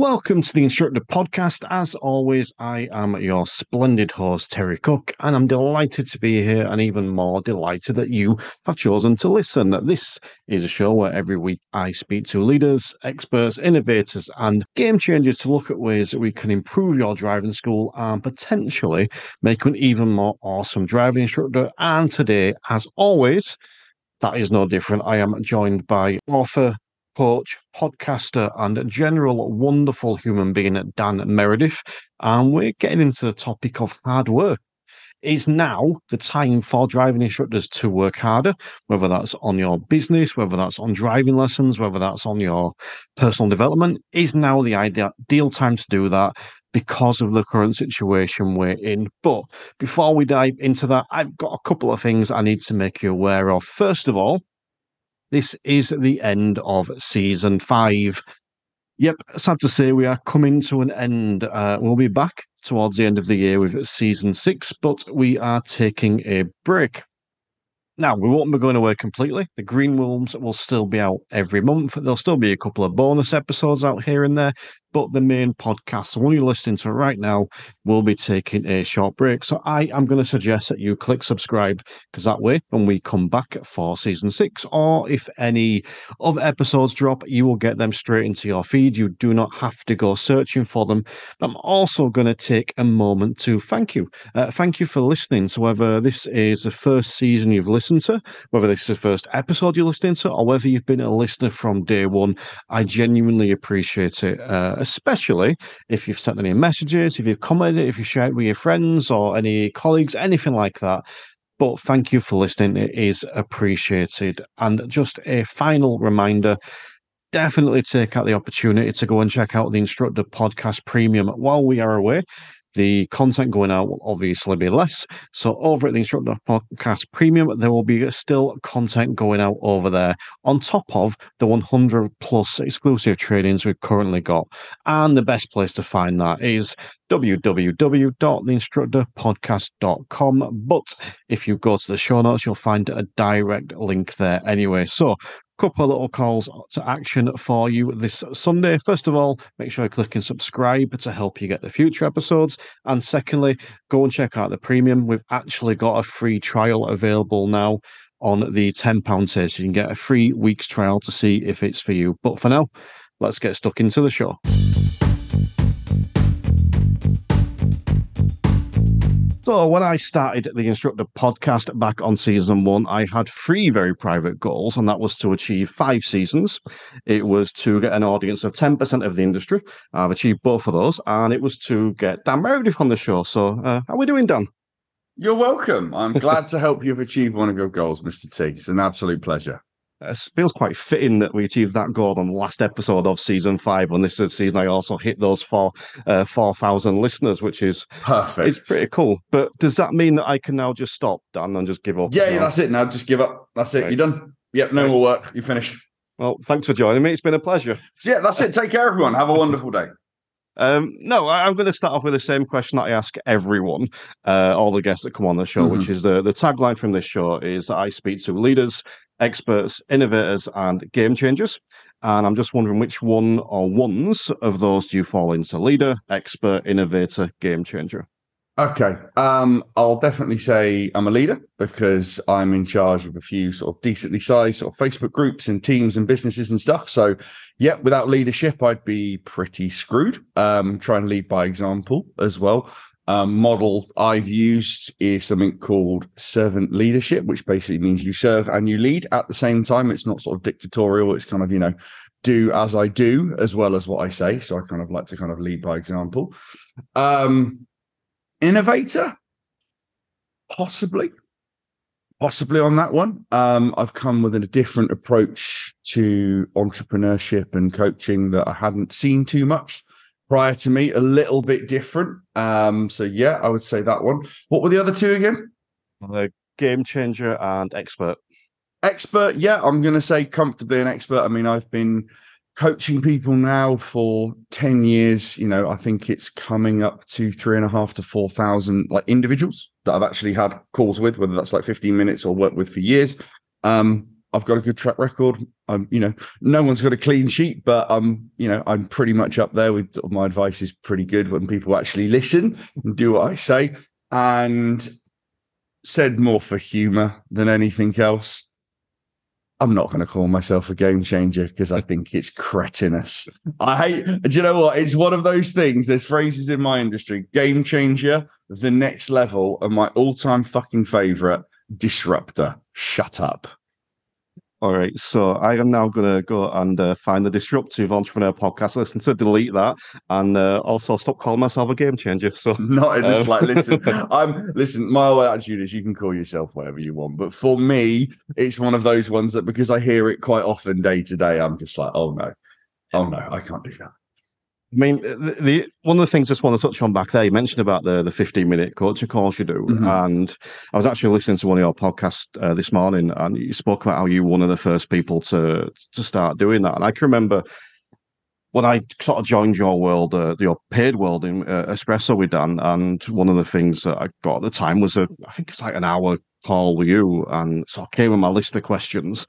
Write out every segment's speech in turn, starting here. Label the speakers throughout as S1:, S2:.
S1: Welcome to the Instructor Podcast. As always, I am your splendid host, Terry Cook, and I'm delighted to be here and even more delighted that you have chosen to listen. This is a show where every week I speak to leaders, experts, innovators, and game changers to look at ways that we can improve your driving school and potentially make an even more awesome driving instructor. And today, as always, that is no different. I am joined by author, coach, podcaster, and general wonderful human being, Dan Meredith. And we're getting into the topic of hard work. Is now the time for driving instructors to work harder, whether that's on your business, whether that's on driving lessons, whether that's on your personal development? Is now the ideal time to do that because of the current situation we're in. But before we dive into that, I've got a couple of things I need to make you aware of. First of all, this is the end of season five. Yep, sad to say we are coming to an end. Uh, we'll be back towards the end of the year with season six, but we are taking a break. Now, we won't be going away completely. The Green Wolves will still be out every month. There'll still be a couple of bonus episodes out here and there, but the main podcast, the one you're listening to right now, will be taking a short break. So I am going to suggest that you click subscribe because that way, when we come back for season six, or if any other episodes drop, you will get them straight into your feed. You do not have to go searching for them. I'm also going to take a moment to thank you. Uh, thank you for listening. So whether this is the first season you've listened to, whether this is the first episode you're listening to, or whether you've been a listener from day one, I genuinely appreciate it. Uh, especially if you've sent any messages, if you've commented, if you shared with your friends or any colleagues, anything like that. But thank you for listening. It is appreciated. And just a final reminder definitely take out the opportunity to go and check out the Instructor Podcast Premium while we are away the content going out will obviously be less. So over at the Instructor Podcast Premium, there will be still content going out over there on top of the 100 plus exclusive trainings we've currently got. And the best place to find that is www.theinstructorpodcast.com. But if you go to the show notes, you'll find a direct link there anyway. So couple of little calls to action for you this Sunday. First of all, make sure you click and subscribe to help you get the future episodes. And secondly, go and check out the premium. We've actually got a free trial available now on the £10 tier. So you can get a free week's trial to see if it's for you. But for now, let's get stuck into the show. So, when I started the Instructor podcast back on season one, I had three very private goals, and that was to achieve five seasons. It was to get an audience of 10% of the industry. I've achieved both of those, and it was to get Dan Meredith on the show. So, uh, how are we doing, Dan?
S2: You're welcome. I'm glad to help you achieve one of your goals, Mr. T. It's an absolute pleasure
S1: it feels quite fitting that we achieved that goal on the last episode of season five. On this season, I also hit those four uh, four thousand listeners, which is
S2: perfect.
S1: It's pretty cool. But does that mean that I can now just stop, Dan, and just give up?
S2: Yeah, yeah that's it. Now just give up. That's it. Right. You're done. Yep, no right. more work. You're finished.
S1: Well, thanks for joining me. It's been a pleasure.
S2: So, yeah, that's it. Take care, everyone. Have a wonderful day.
S1: Um, no, I, am going to start off with the same question that I ask everyone, uh, all the guests that come on the show, mm-hmm. which is the the tagline from this show is I speak to leaders, experts, innovators, and game changers. And I'm just wondering which one or ones of those do you fall into? Leader, expert, innovator, game changer?
S2: Okay. Um, I'll definitely say I'm a leader because I'm in charge of a few sort of decently sized sort of Facebook groups and teams and businesses and stuff. So, yeah, without leadership, I'd be pretty screwed. Um, try and lead by example as well um, model I've used is something called servant leadership, which basically means you serve and you lead at the same time. It's not sort of dictatorial. It's kind of, you know, do as I do as well as what I say. So I kind of like to kind of lead by example. Um, innovator, possibly, possibly on that one. Um, I've come with a different approach to entrepreneurship and coaching that I hadn't seen too much prior to me, a little bit different. Um, so yeah, I would say that one. What were the other two again?
S1: The game changer and expert.
S2: Expert, yeah, I'm going to say comfortably an expert. I mean, I've been coaching people now for 10 years you know i think it's coming up to three and a half to four thousand like individuals that i've actually had calls with whether that's like 15 minutes or worked with for years. Um i've got a good track record. I'm you know no one's got a clean sheet but i'm you know i'm pretty much up there with my advice is pretty good when people actually listen and do what i say. And said more for humor than anything else I'm not going to call myself a game changer because I think it's cretinous. I hate, do you know what? It's one of those things. There's phrases in my industry game changer, the next level, and my all time fucking favorite disruptor. Shut up.
S1: All right, so I am now going to go and uh, find the Disruptive Entrepreneur podcast, listen to delete that, and uh, also stop calling myself a game changer. So
S2: not in the um... slight. Listen, I'm listen. My attitude is you can call yourself whatever you want, but for me, it's one of those ones that because I hear it quite often day to day, I'm just like, oh no, oh no, I can't do that.
S1: I mean, the, the, one of the things I just want to touch on back there, you mentioned about the the 15 minute coaching calls you do. Mm-hmm. And I was actually listening to one of your podcasts uh, this morning, and you spoke about how you were one of the first people to to start doing that. And I can remember when I sort of joined your world, uh, your paid world in uh, Espresso with Dan, and one of the things that I got at the time was a, I think it's like an hour call with you. And so I came with my list of questions.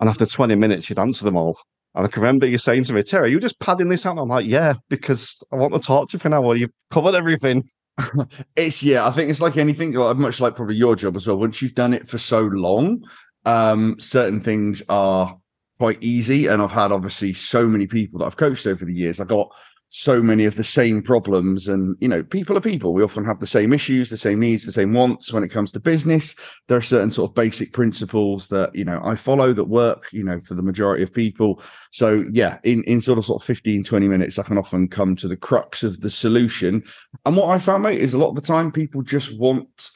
S1: And after 20 minutes, you'd answer them all. And I can remember you saying to me, Terry, you're just padding this out? And I'm like, yeah, because I want to talk to you for an hour. You've covered everything.
S2: it's yeah, I think it's like anything, much like probably your job as well. Once you've done it for so long, um, certain things are quite easy. And I've had obviously so many people that I've coached over the years. I got so many of the same problems and you know people are people. We often have the same issues the same needs the same wants when it comes to business. There are certain sort of basic principles that you know i follow that work you know for the majority of people. So yeah in in sort of sort of 15 20 minutes i can often come to the crux of the solution. And what i found mate is a lot of the time people just want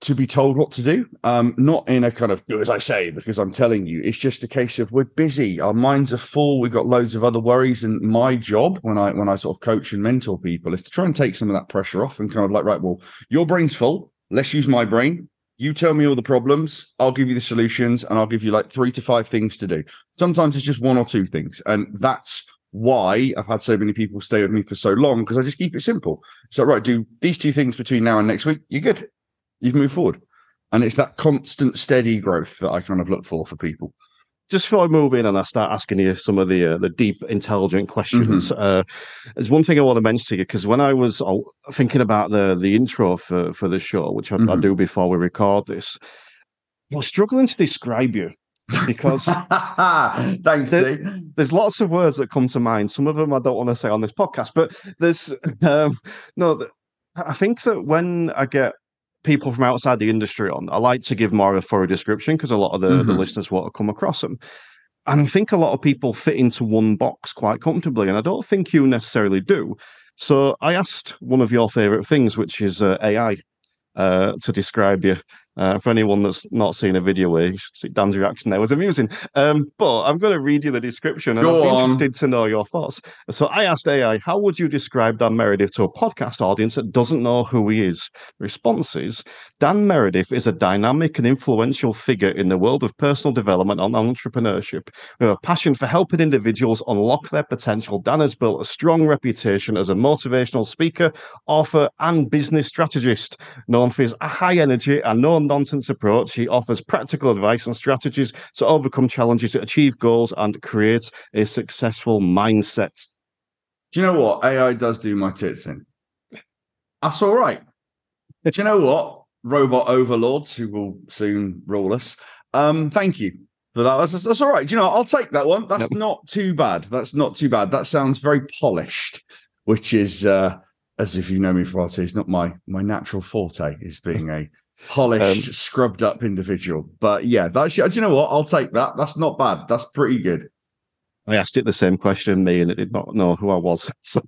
S2: to be told what to do. Um, not in a kind of do as I say, because I'm telling you, it's just a case of we're busy, our minds are full, we've got loads of other worries. And my job when I when I sort of coach and mentor people is to try and take some of that pressure off and kind of like, right, well, your brain's full. Let's use my brain. You tell me all the problems, I'll give you the solutions, and I'll give you like three to five things to do. Sometimes it's just one or two things. And that's why I've had so many people stay with me for so long because I just keep it simple. So, right, do these two things between now and next week, you're good you've moved forward. And it's that constant, steady growth that I kind of look for for people.
S1: Just before I move in and I start asking you some of the uh, the deep, intelligent questions, mm-hmm. uh, there's one thing I want to mention to you because when I was oh, thinking about the the intro for for the show, which I, mm-hmm. I do before we record this, I was struggling to describe you because
S2: thanks there,
S1: there's lots of words that come to mind some of them i don't want to say on this podcast but there's um, no i think that when i get people from outside the industry on, I like to give more of a thorough description because a lot of the, mm-hmm. the listeners want to come across them. And I think a lot of people fit into one box quite comfortably, and I don't think you necessarily do. So I asked one of your favorite things, which is uh, AI, uh, to describe you. Uh, for anyone that's not seen a video where you should see Dan's reaction there was amusing. Um, but I'm going to read you the description and Go I'm interested to know your thoughts. So I asked AI, how would you describe Dan Meredith to a podcast audience that doesn't know who he is? The response is Dan Meredith is a dynamic and influential figure in the world of personal development and entrepreneurship. With a passion for helping individuals unlock their potential, Dan has built a strong reputation as a motivational speaker, author, and business strategist, known for his high energy and no nonsense approach, he offers practical advice and strategies to overcome challenges, to achieve goals, and create a successful mindset.
S2: Do you know what? AI does do my tits in. That's all right. do you know what? Robot overlords who will soon rule us. Um, thank you for that. That's, that's all right. Do you know, I'll take that one. That's not too bad. That's not too bad. That sounds very polished, which is uh, as if you know me for RT, it's not my my natural forte is being a polished, um, scrubbed up individual. But yeah, that's do you know what? I'll take that. That's not bad. That's pretty good.
S1: I asked it the same question, me, and it did not know who I was. So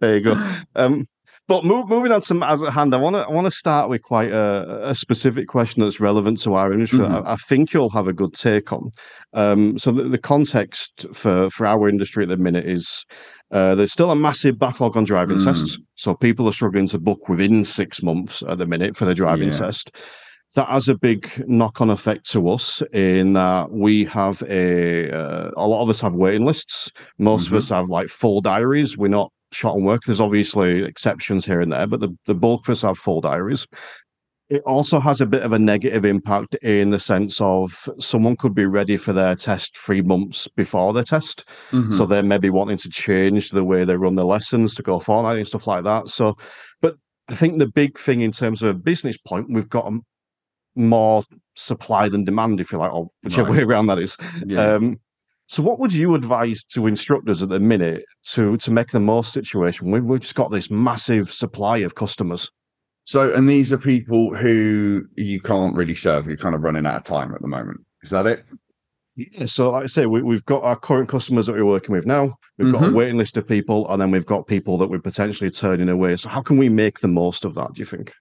S1: there you go. Um, but move, moving on to matters at hand, I want to I want to start with quite a, a, specific question that's relevant to our industry. Mm-hmm. I, I, think you'll have a good take on. Um, so the, the, context for for our industry at the minute is uh, there's still a massive backlog on driving mm. tests. So people are struggling to book within six months at the minute for the driving yeah. test. that has a big knock-on effect to us in that we have a uh, a lot of us have waiting lists. Most mm-hmm. of us have like full diaries. We're not shot on work. There's obviously exceptions here and there, but the, the bulk of us have full diaries. It also has a bit of a negative impact in the sense of someone could be ready for their test three months before their test. Mm-hmm. So they're maybe wanting to change the way they run their lessons to go fortnight and stuff like that. So, but I think the big thing in terms of a business point, we've got more supply than demand, if you like, or whichever right. way around that is. Yeah. Um, so, what would you advise to instructors at the minute to to make the most situation? We've, we've just got this massive supply of customers.
S2: So, and these are people who you can't really serve. You're kind of running out of time at the moment. Is that it?
S1: Yeah. So, like I say, we, have got our current customers that we're working with now. We've mm-hmm. got a mm-hmm. waiting list of people, and then we've got people that we're potentially turning away. So, how can we make the most of that? Do you think?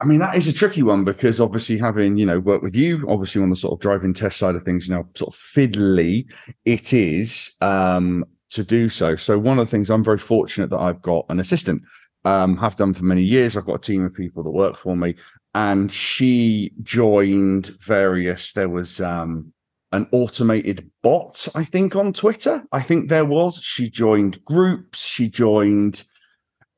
S2: I mean, that is a tricky one because obviously having, you know, worked with you, obviously on the sort of driving test side of things, you know, sort of fiddly it is um, to do so. So one of the things I'm very fortunate that I've got an assistant, um, have done for many years. I've got a team of people that work for me and she joined various, there was, um, an automated bot, I think, on Twitter. I think there was. She joined groups. She joined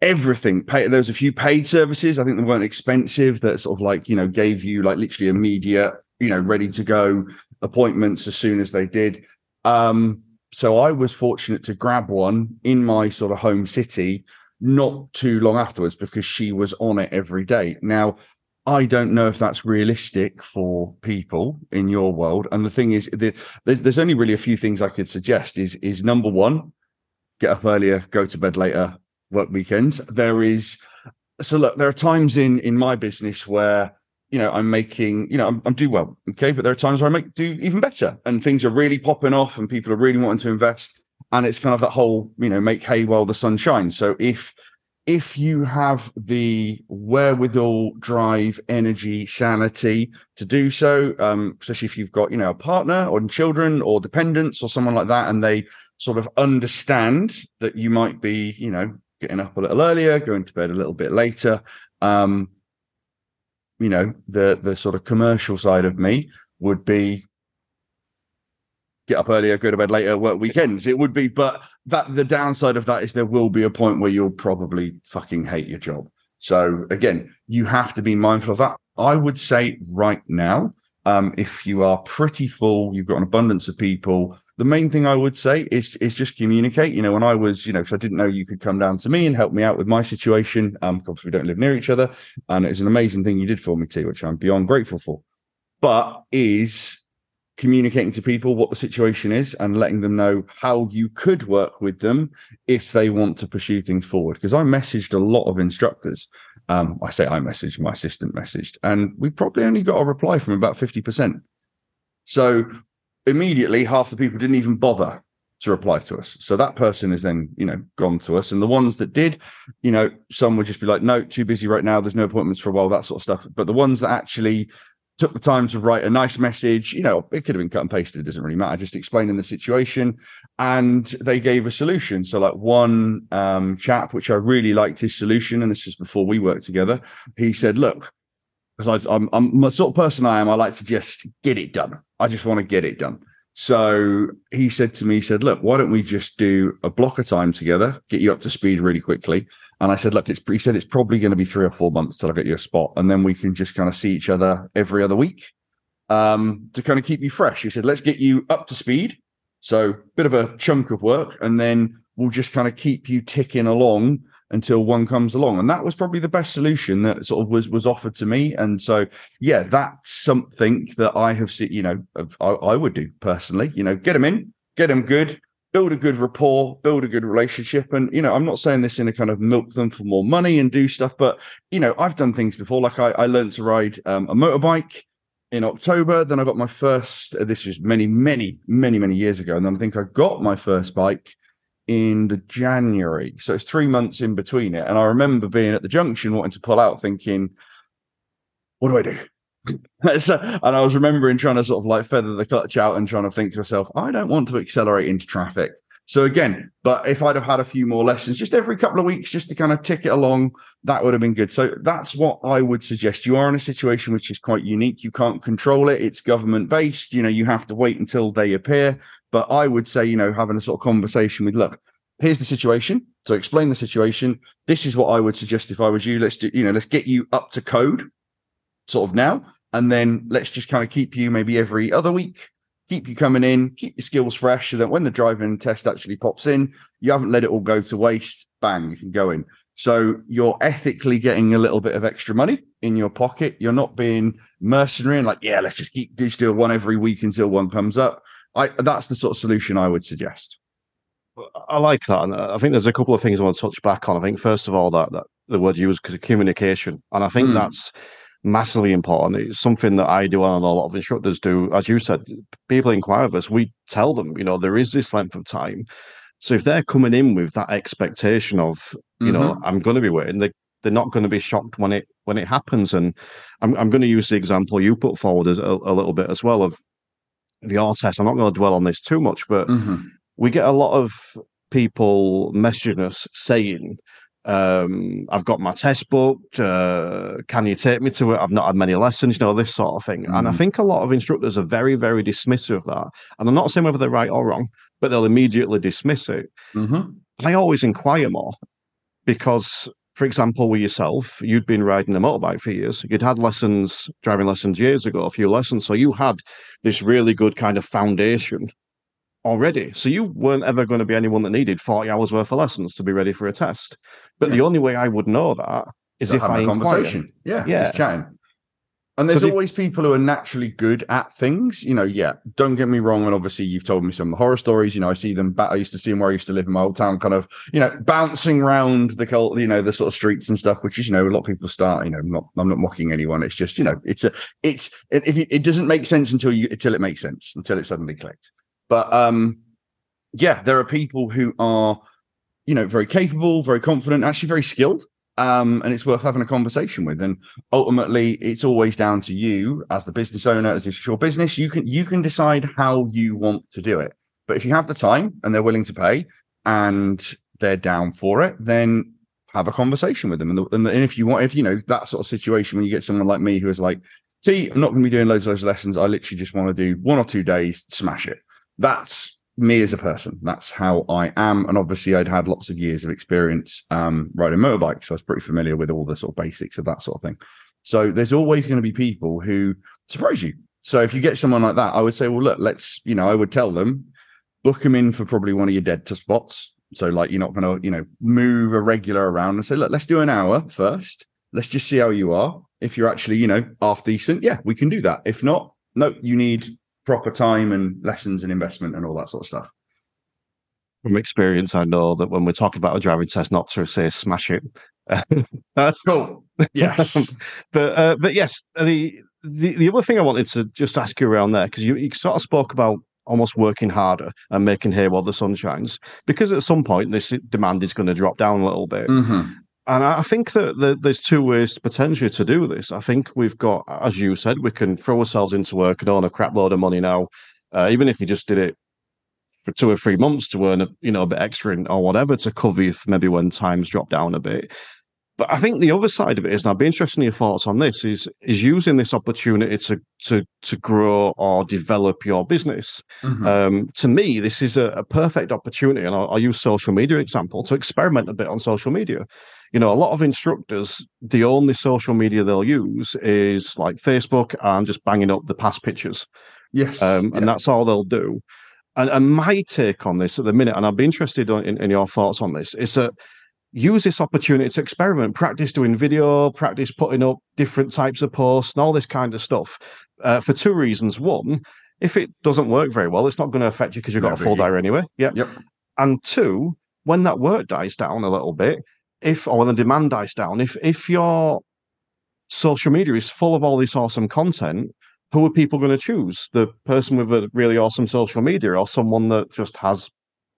S2: everything. Pay, there was a few paid services. I think they weren't expensive. That sort of like you know gave you like literally immediate, you know, ready to go appointments as soon as they did. Um, so I was fortunate to grab one in my sort of home city not too long afterwards because she was on it every day. Now, I don't know if that's realistic for people in your world. And the thing is, there's, there's only really a few things I could suggest. Is is number one, get up earlier, go to bed later, work weekends. There is so look, there are times in in my business where you know I'm making, you know, I'm, I'm do well, okay, but there are times where I make do even better, and things are really popping off, and people are really wanting to invest, and it's kind of that whole, you know, make hay while the sun shines. So if if you have the wherewithal, drive, energy, sanity to do so, um, especially if you've got, you know, a partner or children or dependents or someone like that, and they sort of understand that you might be, you know, getting up a little earlier, going to bed a little bit later. Um, you know, the the sort of commercial side of me would be get up earlier, go to bed later, work weekends. It would be, but that the downside of that is there will be a point where you'll probably fucking hate your job. So again, you have to be mindful of that. I would say right now, um, if you are pretty full, you've got an abundance of people, the main thing I would say is is just communicate. You know, when I was, you know, because I didn't know you could come down to me and help me out with my situation. Um, because we don't live near each other, and it's an amazing thing you did for me too, which I'm beyond grateful for. But is communicating to people what the situation is and letting them know how you could work with them if they want to pursue things forward. Because I messaged a lot of instructors. Um, I say I messaged, my assistant messaged, and we probably only got a reply from about 50%. So immediately half the people didn't even bother to reply to us. So that person is then, you know, gone to us. And the ones that did, you know, some would just be like, no, too busy right now. There's no appointments for a while, that sort of stuff. But the ones that actually took the time to write a nice message, you know, it could have been cut and pasted. It doesn't really matter. Just explaining the situation. And they gave a solution. So like one um, chap, which I really liked his solution, and this was before we worked together. He said, look, because I'm, I'm the sort of person I am, I like to just get it done. I just want to get it done. So he said to me, he said, look, why don't we just do a block of time together, get you up to speed really quickly. And I said, look, it's, he said, it's probably going to be three or four months till I get you a spot. And then we can just kind of see each other every other week um, to kind of keep you fresh. He said, let's get you up to speed. So bit of a chunk of work. And then we'll just kind of keep you ticking along until one comes along. And that was probably the best solution that sort of was was offered to me. And so yeah that's something that i have seen you know I, I, would do personally you know get them in get them good build a good rapport build a good relationship. And you know i'm not saying this in a kind of milk them for more money and do stuff but you know i've done things before. Like i, I learned to ride um, a motorbike in october. Then i got my first this was many many many many years ago. And then i think i got my first bike in the January. So it's three months in between it. And I remember being at the junction wanting to pull out, thinking, what do I do? so, and I was remembering trying to sort of like feather the clutch out and trying to think to myself, I don't want to accelerate into traffic. So again, but if I'd have had a few more lessons just every couple of weeks, just to kind of tick it along, that would have been good. So that's what I would suggest. You are in a situation which is quite unique. You can't control it. It's government based. You know, you have to wait until they appear. But I would say, you know, having a sort of conversation with, look, here's the situation. So explain the situation. This is what I would suggest if I was you. Let's do, you know, let's get you up to code sort of now. And then let's just kind of keep you maybe every other week keep you coming in, keep your skills fresh so that when the driving test actually pops in, you haven't let it all go to waste. Bang, you can go in. So you're ethically getting a little bit of extra money in your pocket. You're not being mercenary and like, yeah, let's just keep digital one every week until one comes up. I that's the sort of solution I would suggest.
S1: I like that, and I think there's a couple of things I want to touch back on. I think first of all that, that the word used communication, and I think mm. that's massively important. It's something that I do and a lot of instructors do. As you said, people inquire of us, we tell them, you know, there is this length of time. So if they're coming in with that expectation of, you mm-hmm. know, I'm going to be waiting, they they're not going to be shocked when it when it happens. And I'm I'm going to use the example you put forward a, a little bit as well of the test. I'm not going to dwell on this too much, but mm-hmm. we get a lot of people messaging us saying um, I've got my test booked. Uh, can you take me to it? I've not had many lessons, you know, this sort of thing. Mm. And I mm. think a lot of instructors are very, very dismissive of that. And I'm not saying whether they're right or wrong, but they'll immediately dismiss it. Mm-hmm. I always inquire more because, for example, with yourself, you'd been riding a motorbike for years. You'd had lessons, driving lessons years ago, a few lessons. So you had this really good kind of foundation already. So you weren't ever going to be anyone that needed 40 hours worth of lessons to be ready for a test. But yeah. the only way I would know that is if I
S2: a conversation. Yeah, yeah, just chatting. And there's so always people who are naturally good at things. You know, yeah, don't get me wrong. And obviously, you've told me some of the horror stories. You know, I see them. I used to see them where I used to live in my old town, kind of, you know, bouncing around the, you know, the sort of streets and stuff, which is, you know, a lot of people start, you know, I'm not, I'm not mocking anyone. It's just, you know, it's a, it's, it, it, it doesn't make sense until you, until it makes sense, until it suddenly clicks. But um, yeah, there are people who are, you know, very capable, very confident, actually very skilled. Um, and it's worth having a conversation with. And ultimately, it's always down to you as the business owner, as it's your business. You can you can decide how you want to do it. But if you have the time and they're willing to pay and they're down for it, then have a conversation with them. And, the, and, the, and if you want, if you know that sort of situation, when you get someone like me who is like, "See, I'm not going to be doing loads of those lessons. I literally just want to do one or two days, smash it." That's me as a person. That's how I am. And obviously, I'd had lots of years of experience um, riding motorbikes. So I was pretty familiar with all the sort of basics of that sort of thing. So there's always going to be people who surprise you. So if you get someone like that, I would say, well, look, let's, you know, I would tell them, book them in for probably one of your dead to spots. So like you're not going to, you know, move a regular around and say, look, let's do an hour first. Let's just see how you are. If you're actually, you know, half decent, yeah, we can do that. If not, no, you need proper time and lessons and investment and all that sort of stuff.
S1: From experience, I know that when we're talking about a driving test, not to say smash it.
S2: That's cool. Yes,
S1: but uh, but yes, the, the the other thing I wanted to just ask you around there because you, you sort of spoke about almost working harder and making hay while the sun shines because at some point this demand is going to drop down a little bit mm-hmm. And I think that the, there's two ways potentially to do this. I think we've got, as you said, we can throw ourselves into work and earn a crap load of money now, uh, even if you just did it for two or three months to earn a you know a bit extra in, or whatever to cover if maybe when times drop down a bit. But I think the other side of it is, and I'd be interested in your thoughts on this, is is using this opportunity to to to grow or develop your business. Mm-hmm. Um, to me, this is a, a perfect opportunity, and I'll, I'll, use social media example to experiment a bit on social media. You know, a lot of instructors, the only social media they'll use is like Facebook and just banging up the past pictures.
S2: Yes,
S1: um, and that's all they'll do. And, and my take on this at the minute, and I'd be interested in, in your thoughts on this, is that use this opportunity to experiment, practice doing video, practice putting up different types of posts and all this kind of stuff uh, for two reasons. One, if it doesn't work very well, it's not going to affect you because you've got a full diary anyway. Yeah.
S2: Yep.
S1: And two, when that work dies down a little bit, if or when the demand dies down, if if your social media is full of all this awesome content, who are people going to choose? The person with a really awesome social media or someone that just has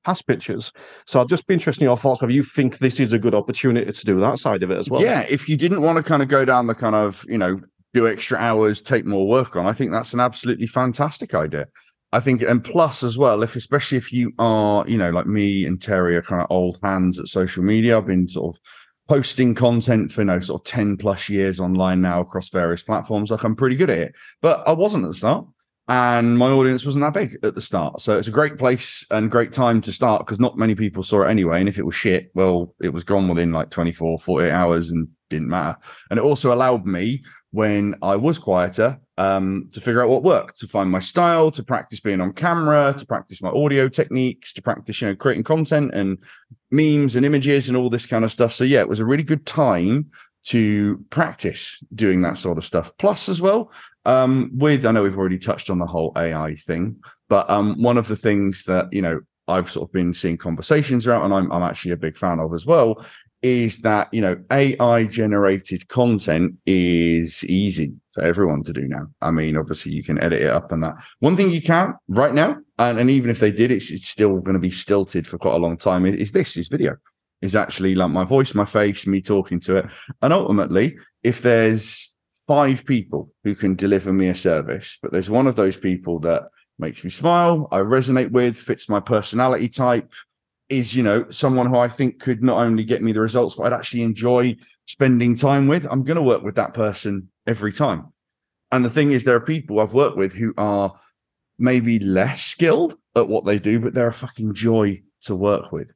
S1: past pictures. So I'd just be interested in your thoughts whether you think this is a good opportunity to do that side of it as well.
S2: Yeah, if you didn't want to kind of go down the kind of, you know, do extra hours, take more work on, I think that's an absolutely fantastic idea. I think, and plus as well, if especially if you are, you know, like me and Terry are kind of old hands at social media. I've been sort of posting content for you know sort of 10 plus years online now across various platforms. Like I'm pretty good at it. But I wasn't at the start. And my audience wasn't that big at the start. So it's a great place and great time to start because not many people saw it anyway. And if it was shit, well, it was gone within like 24, 48 hours and didn't matter. And it also allowed me when I was quieter um, to figure out what worked, to find my style, to practice being on camera, to practice my audio techniques, to practice, you know, creating content and memes and images and all this kind of stuff. So yeah, it was a really good time to practice doing that sort of stuff. Plus, as well, um, with I know we've already touched on the whole AI thing, but um, one of the things that you know I've sort of been seeing conversations around, and I'm, I'm actually a big fan of as well, is that you know AI generated content is easy for everyone to do now. I mean, obviously you can edit it up and that. One thing you can't right now, and, and even if they did, it's, it's still going to be stilted for quite a long time. Is, is this is video? Is actually like my voice, my face, me talking to it, and ultimately, if there's five people who can deliver me a service, but there's one of those people that makes me smile, I resonate with, fits my personality type, is you know someone who I think could not only get me the results, but I'd actually enjoy spending time with. I'm going to work with that person every time. And the thing is, there are people I've worked with who are maybe less skilled at what they do, but they're a fucking joy to work with.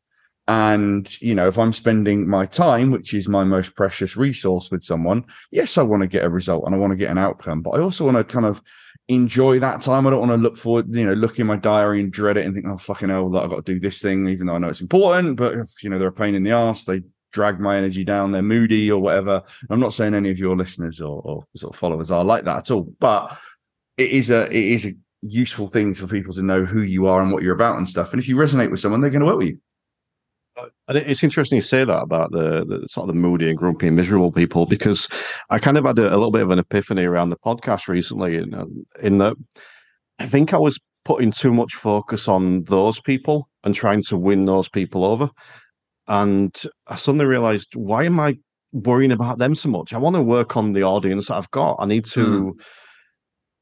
S2: And, you know, if I'm spending my time, which is my most precious resource with someone, yes, I want to get a result and I want to get an outcome, but I also want to kind of enjoy that time. I don't want to look forward, you know, look in my diary and dread it and think, oh, fucking hell, I've got to do this thing, even though I know it's important, but, you know, they're a pain in the ass. They drag my energy down. They're moody or whatever. I'm not saying any of your listeners or, or sort of followers are like that at all, but it is a, it is a useful thing for people to know who you are and what you're about and stuff. And if you resonate with someone, they're going to work with you.
S1: And it's interesting you say that about the, the, sort of the moody and grumpy and miserable people because I kind of had a, a little bit of an epiphany around the podcast recently, in, in that I think I was putting too much focus on those people and trying to win those people over, and I suddenly realized why am I worrying about them so much? I want to work on the audience that I've got. I need to. Mm.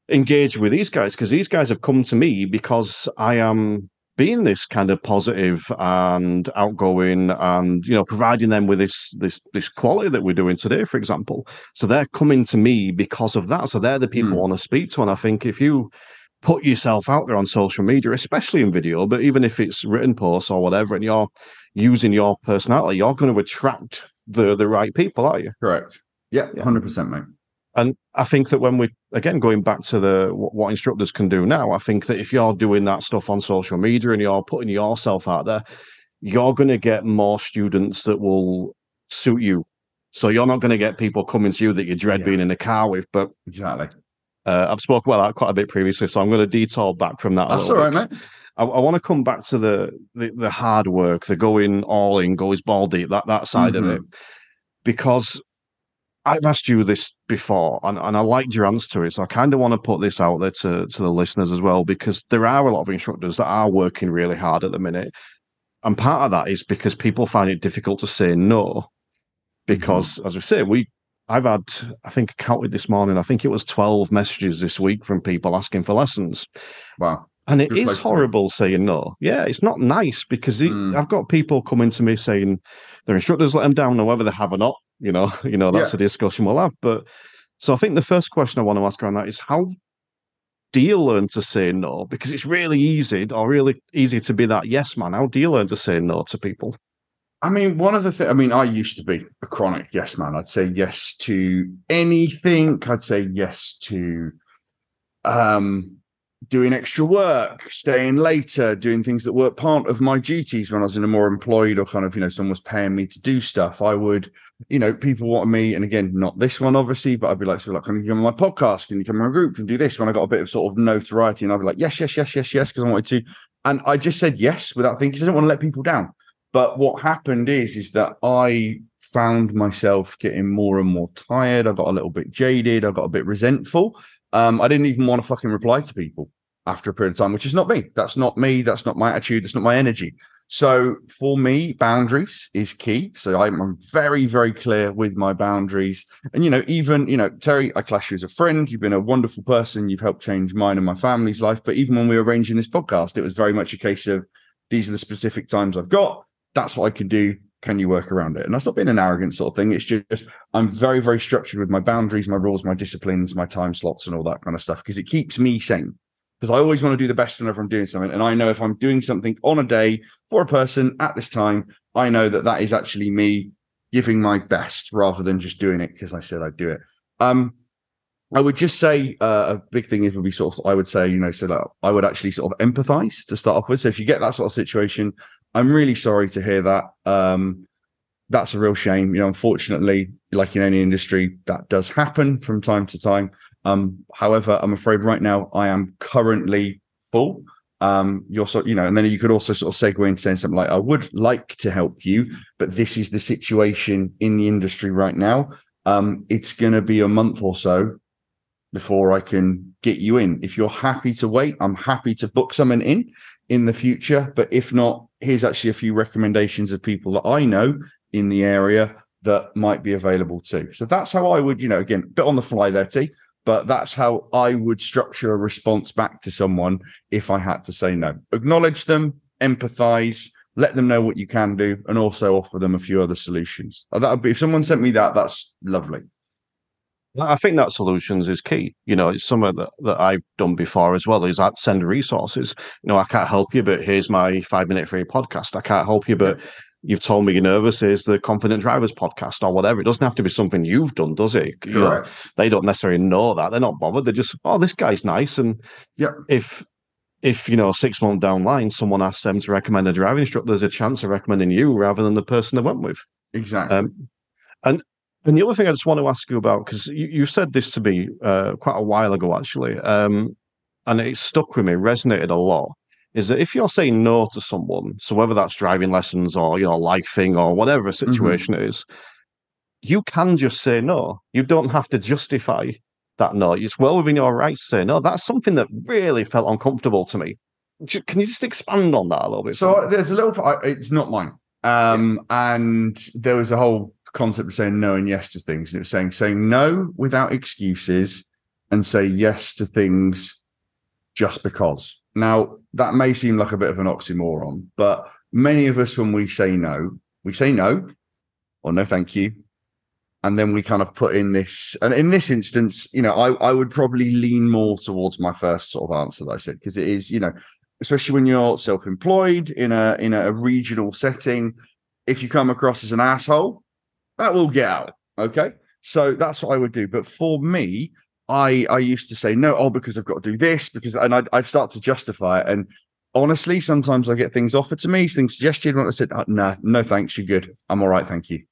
S1: Engage with these guys because these guys have come to me because I am being this kind of positive and outgoing and you know providing them with this this this quality that we're doing today for example. So they're coming to me because of that. So they're the people mm. I want to speak to. And I think if you put yourself out there on social media especially in video but even if it's written posts or whatever and you're using your personality you're going to attract the the right people are you?
S2: Correct. Yeah, yeah. 100% mate
S1: and I think that when we again going back to the what instructors can do now, I think that if you're doing that stuff on social media and you're putting yourself out there, you're going to get more students that will suit you. So you're not going to get people coming to you that you dread yeah. being in a car with. But
S2: exactly,
S1: uh, I've spoken about that quite a bit previously, so I'm going to detour back from that.
S2: That's all right, bit. mate.
S1: I, I want to come back to the, the, the hard work, the going all in, goes ball deep, that that side mm-hmm. of it, because I've asked you this before, and, and I liked your answer to it. So I kind of want to put this out there to, to the listeners as well, because there are a lot of instructors that are working really hard at the minute. And part of that is because people find it difficult to say no. Because, mm-hmm. as we say, we I've had, I think I counted this morning, I think it was 12 messages this week from people asking for lessons.
S2: Wow.
S1: And it Good is horrible saying no. Yeah, it's not nice because it, mm. I've got people coming to me saying their instructors let them down, or whether they have or not. You know, you know that's yeah. a discussion we'll have. But so I think the first question I want to ask around that is how do you learn to say no? Because it's really easy or really easy to be that yes man. How do you learn to say no to people?
S2: I mean, one of the things, I mean, I used to be a chronic yes man. I'd say yes to anything. I'd say yes to um doing extra work, staying later, doing things that were part of my duties when I was in a more employed or kind of, you know, someone was paying me to do stuff. I would, you know, people wanted me, and again, not this one, obviously, but I'd be like, so like, can you come on my podcast? Can you come on my group? Can do this? When I got a bit of sort of notoriety, and I'd be like, yes, yes, yes, yes, yes, because I wanted to. And I just said yes without thinking, because I didn't want to let people down. But what happened is, is that I found myself getting more and more tired. I got a little bit jaded. I got a bit resentful. Um, I didn't even want to fucking reply to people after a period of time, which is not me. That's not me. That's not my attitude. That's not my energy. So for me, boundaries is key. So I'm, very, very clear with my boundaries. And, you know, even, you know, Terry, I clash you as a friend. You've been a wonderful person. You've helped change mine and my family's life. But even when we were arranging this podcast, it was very much a case of these are the specific times I've got. That's what I can do. Can you work around it? And that's not being an arrogant sort of thing. It's just I'm very, very structured with my boundaries, my rules, my disciplines, my time slots, and all that kind of stuff because it keeps me sane because I always want to do the best whenever I'm doing something. And I know if I'm doing something on a day for a person at this time, I know that that is actually me giving my best rather than just doing it because I said I'd do it. Um, I would just say uh, a big thing is would be sort of I would say you know so I would actually sort of empathize to start off with. So if you get that sort of situation, I'm really sorry to hear that. Um, that's a real shame. You know, unfortunately, like in any industry, that does happen from time to time. Um, however, I'm afraid right now I am currently full. Um, you're so, you know, and then you could also sort of segue into saying something like, I would like to help you, but this is the situation in the industry right now. Um, it's going to be a month or so before I can get you in. If you're happy to wait, I'm happy to book someone in in the future. But if not, here's actually a few recommendations of people that I know in the area that might be available too. So that's how I would, you know, again, bit on the fly there, T, but that's how I would structure a response back to someone if I had to say no. Acknowledge them, empathize, let them know what you can do, and also offer them a few other solutions. That would be if someone sent me that, that's lovely.
S1: I think that solutions is key. You know, it's something that, that I've done before as well. Is that send resources. You know, I can't help you, but here's my five minute free podcast. I can't help you, but you've told me you're nervous is the Confident Drivers podcast or whatever. It doesn't have to be something you've done, does it? You know, they don't necessarily know that. They're not bothered. They're just, oh, this guy's nice. And
S2: yeah,
S1: if if you know six months down line someone asks them to recommend a driving instructor, there's a chance of recommending you rather than the person they went with.
S2: Exactly. Um,
S1: and and the other thing I just want to ask you about because you, you said this to me uh, quite a while ago actually, um, and it stuck with me, resonated a lot is that if you're saying no to someone, so whether that's driving lessons or you know life thing or whatever mm-hmm. situation mm-hmm. is, you can just say no. You don't have to justify that no. It's well within your rights to say no. That's something that really felt uncomfortable to me. Can you just expand on that a little bit?
S2: So there's a little. It's not mine, um, yeah. and there was a whole concept of saying no and yes to things, and it was saying saying no without excuses and say yes to things just because. Now, that may seem like a bit of an oxymoron, but many of us, when we say no, we say no or no, thank you. And then we kind of put in this, and in this instance, you know, I, I would probably lean more towards my first sort of answer that I said, because it is, you know, especially when you're self-employed in a in a regional setting, if you come across as an asshole, that will get out. Okay. So that's what I would do. But for me, I I used to say no, oh, because I've got to do this, because and I'd, I'd start to justify it. And honestly, sometimes I get things offered to me, things suggested, and I said, uh, oh, no, no, thanks, you're good. I'm all right, thank you.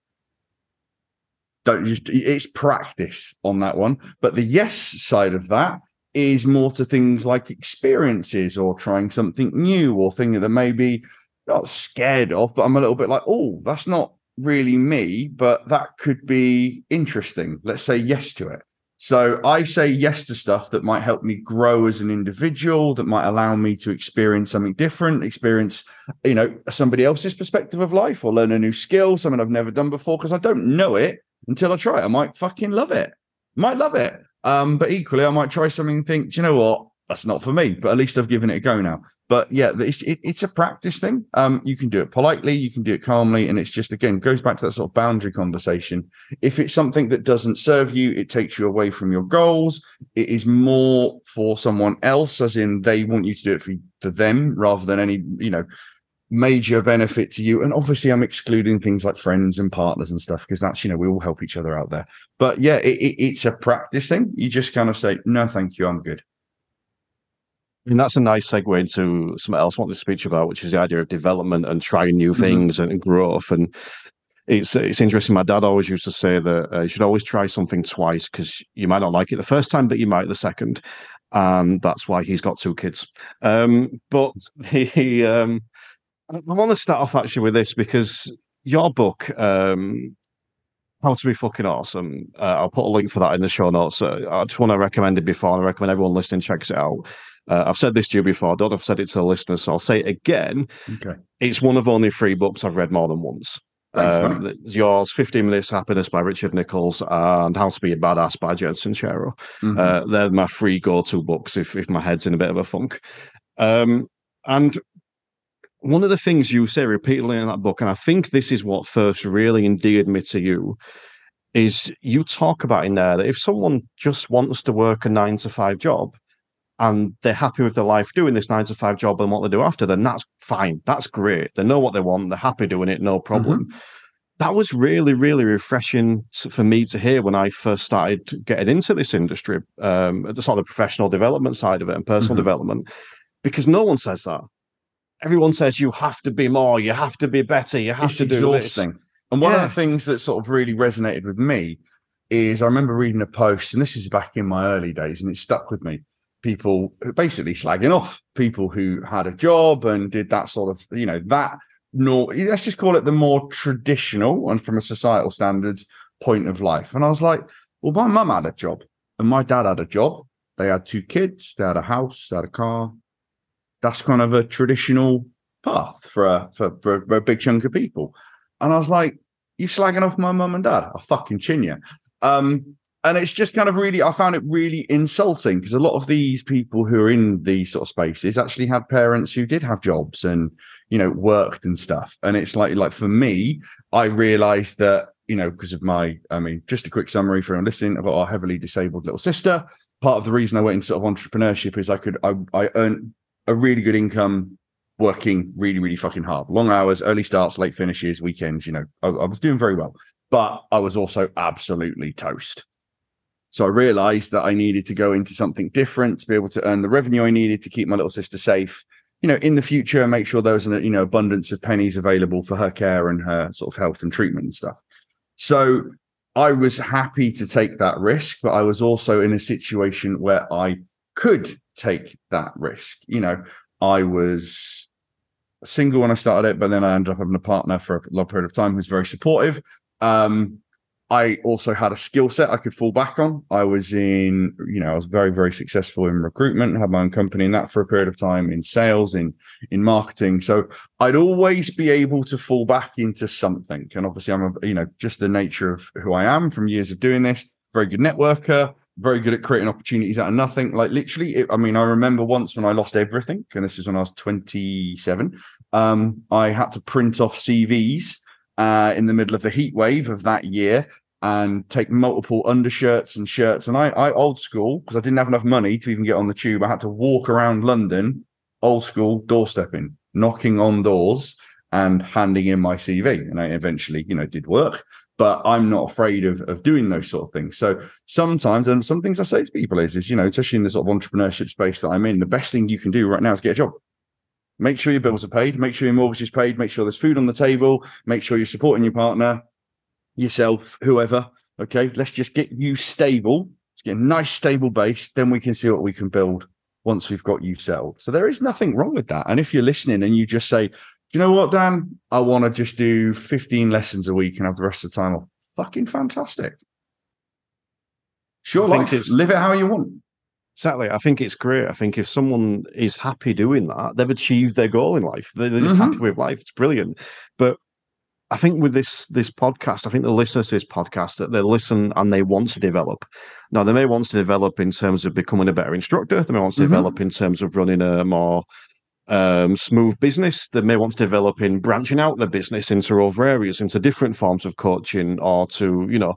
S2: Don't just it's practice on that one. But the yes side of that is more to things like experiences or trying something new or thing that maybe not scared of, but I'm a little bit like, oh, that's not really me, but that could be interesting. Let's say yes to it. So I say yes to stuff that might help me grow as an individual, that might allow me to experience something different, experience, you know, somebody else's perspective of life or learn a new skill, something I've never done before, because I don't know it until I try it. I might fucking love it. Might love it. Um, but equally, I might try something and think, you know what? That's not for me, but at least I've given it a go now. But yeah, it's, it, it's a practice thing. Um, you can do it politely, you can do it calmly, and it's just again goes back to that sort of boundary conversation. If it's something that doesn't serve you, it takes you away from your goals. It is more for someone else, as in they want you to do it for, for them rather than any you know major benefit to you. And obviously, I'm excluding things like friends and partners and stuff because that's you know we all help each other out there. But yeah, it, it, it's a practice thing. You just kind of say no, thank you, I'm good.
S1: And that's a nice segue into something else I want to speak about, which is the idea of development and trying new mm-hmm. things mm-hmm. and growth. And it's it's interesting. My dad always used to say that uh, you should always try something twice because you might not like it the first time, but you might the second. And that's why he's got two kids. Um, but he, um, I want to start off actually with this because your book, um, how to be fucking awesome. Uh, I'll put a link for that in the show notes. Uh, I just want to recommend it before. I recommend everyone listening checks it out. Uh, I've said this to you before. I don't know if I've said it to the listeners, so I'll say it again.
S2: Okay.
S1: It's one of only three books I've read more than once.
S2: Thanks,
S1: um, it's yours, 15 Minutes Happiness by Richard Nichols and How to Be a Badass by Jen Sincero.
S2: Mhm.
S1: Uh, they're my three go-to books if, if my head's in a bit of a funk. Um, and one of the things you say repeatedly in that book, and I think this is what first really endeared me to you, is you talk about in there that if someone just wants to work a nine to five job and they're happy with their life doing this nine to five job and what they do after, then that's fine. That's great. They know what they want. They're happy doing it. No problem. That was really, really refreshing for me to hear when I first started getting into this industry, um, the sort of professional development side of it and personal
S2: Mhm.
S1: development, because no one says that. Everyone says you have to be more, you have to be better, you have
S2: it's
S1: to do this.
S2: exhausting. And one
S1: Yeah.
S2: of the things that sort of really resonated with me is I remember reading a post, and this is back in my early days, and it stuck with me. People basically slagging off people who had a job and did that sort of, you know, that no, let's just call it the more traditional and from a societal standards point of life. And I was like, well, my mum had a job and my dad had a job. They had two kids, they had a house, they had a car. That's kind of a traditional path for a, for, for, for a big chunk of people. And I was like, you slagging off my mum and dad? I'll fucking chin you. Um, and it's just kind of really, I found it really insulting because a lot of these people who are in these sort of spaces actually had parents who did have jobs and, you know, worked and stuff. And it's like, like for me, I realized that, you know, because of my, I mean, just a quick summary for anyone listening, I've got a heavily disabled little sister. Part of the reason I went into sort of entrepreneurship is I could, I, I earned a really good income working really, really fucking hard. Long hours, early starts, late finishes, weekends, you know, I, I was doing very well, but I was also absolutely toast. So I realized that I needed to go into something different to be able to earn the revenue I needed to keep my little sister safe, you know, in the future, and make sure there was an, you know, abundance of pennies available for her care and her sort of health and treatment and stuff. So I was happy to take that risk, but I was also in a situation where I could take that risk. You know, I was single when I started it, but then I ended up having a partner for a long period of time who's very supportive. Um, I also had a skill set I could fall back on. I was in, you know, I was very, very successful in recruitment, had my own company in that for a period of time, in sales, in in marketing. So I'd always be able to fall back into something. And obviously, I'm, a, you know, just the nature of who I am from years of doing this. Very good networker, very good at creating opportunities out of nothing. Like literally, it, I mean, I remember once when I lost everything, and this is when I was 27. Um, I had to print off CVs uh, in the middle of the heat wave of that year and take multiple undershirts and shirts. And I, I old school because I didn't have enough money to even get on the tube. I had to walk around London, old school doorstepping, knocking on doors and handing in my CV. And I eventually, you know, did work. But I'm not afraid of, of doing those sort of things. So sometimes, and some things I say to people is, is, you know, especially in the sort of entrepreneurship space that I'm in, the best thing you can do right now is get a job. Make sure your bills are paid, make sure your mortgage is paid, make sure there's food on the table, make sure you're supporting your partner, yourself, whoever. Okay, let's just get you stable. Let's get a nice stable base. Then we can see what we can build once we've got you settled. So there is nothing wrong with that. And if you're listening and you just say, do you know what, Dan? I want to just do 15 lessons a week and have the rest of the time off. Fucking fantastic. Sure, life. Live it how you want.
S1: Exactly. I think it's great. I think if someone is happy doing that, they've achieved their goal in life. They're, they're just
S2: Mhm.
S1: happy with life. It's brilliant. But I think with this this podcast, I think the listeners to this podcast that they listen and they want to develop. Now they may want to develop in terms of becoming a better instructor. They may want to
S2: Mhm.
S1: develop in terms of running a more um, smooth business. They may want to develop in branching out their business into other areas, into different forms of coaching, or to you know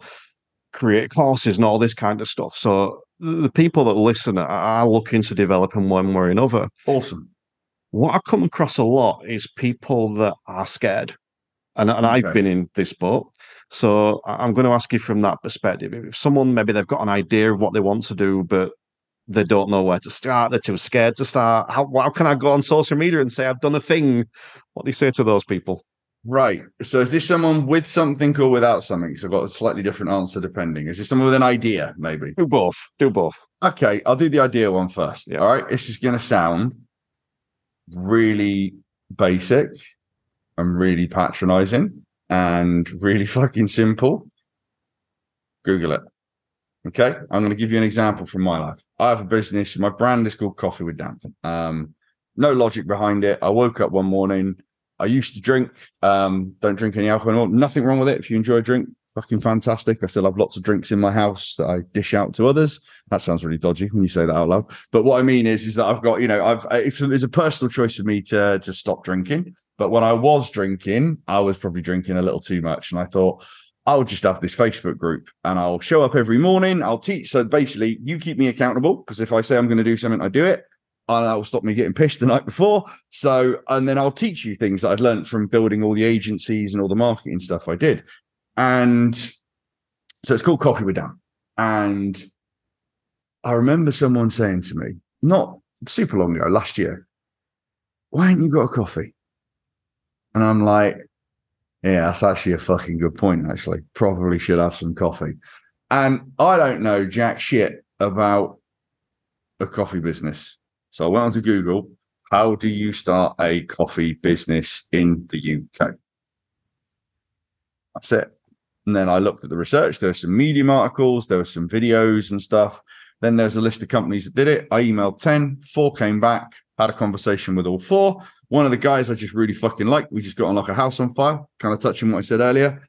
S1: create courses and all this kind of stuff. So the people that listen are, looking to develop in one way or another.
S2: Awesome.
S1: What I come across a lot is people that are scared, and and I've been in this boat. So I'm going to ask you from that perspective. If someone maybe they've got an idea of what they want to do, but they don't know where to start, they're too scared to start. How how can I go on social media and say I've done a thing? What do you say to those people?
S2: Right. So is this someone with something or without something? Because I've got a slightly different answer depending. Is this someone with an idea, maybe?
S1: Do both. Do both.
S2: Okay, I'll do the idea one first.
S1: Yeah.
S2: All right. This is going to sound really basic and really patronizing and really fucking simple. Google it. Okay. I'm going to give you an example from my life. I have a business. My brand is called Coffee with Dan. Um, no logic behind it. I woke up one morning. I used to drink. Um, don't drink any alcohol anymore. Nothing wrong with it. If you enjoy a drink, fucking fantastic. I still have lots of drinks in my house that I dish out to others. That sounds really dodgy when you say that out loud. But what I mean is, is that I've got, you know, I've it's, it's a personal choice for me to to stop drinking. But when I was drinking, I was probably drinking a little too much, and I thought. I'll just have this Facebook group and I'll show up every morning. I'll teach. So basically, you keep me accountable because if I say I'm going to do something, I do it and that will stop me getting pissed the night before. So, and then I'll teach you things that I'd learned from building all the agencies and all the marketing stuff I did. And so it's called Coffee with Dan. And I remember someone saying to me, not super long ago, last year, why ain't you got a coffee? And I'm like, yeah, that's actually a fucking good point, actually. Probably should have some coffee. And I don't know jack shit about a coffee business. So I went onto Google, how do you start a coffee business in the UK? That's it. And then I looked at the research. There were some Medium articles, there were some videos and stuff. Then there's a list of companies that did it. I emailed 10, four came back, had a conversation with all four. One of the guys I just really fucking like, we just got on like a house on fire, kind of touching what I said earlier.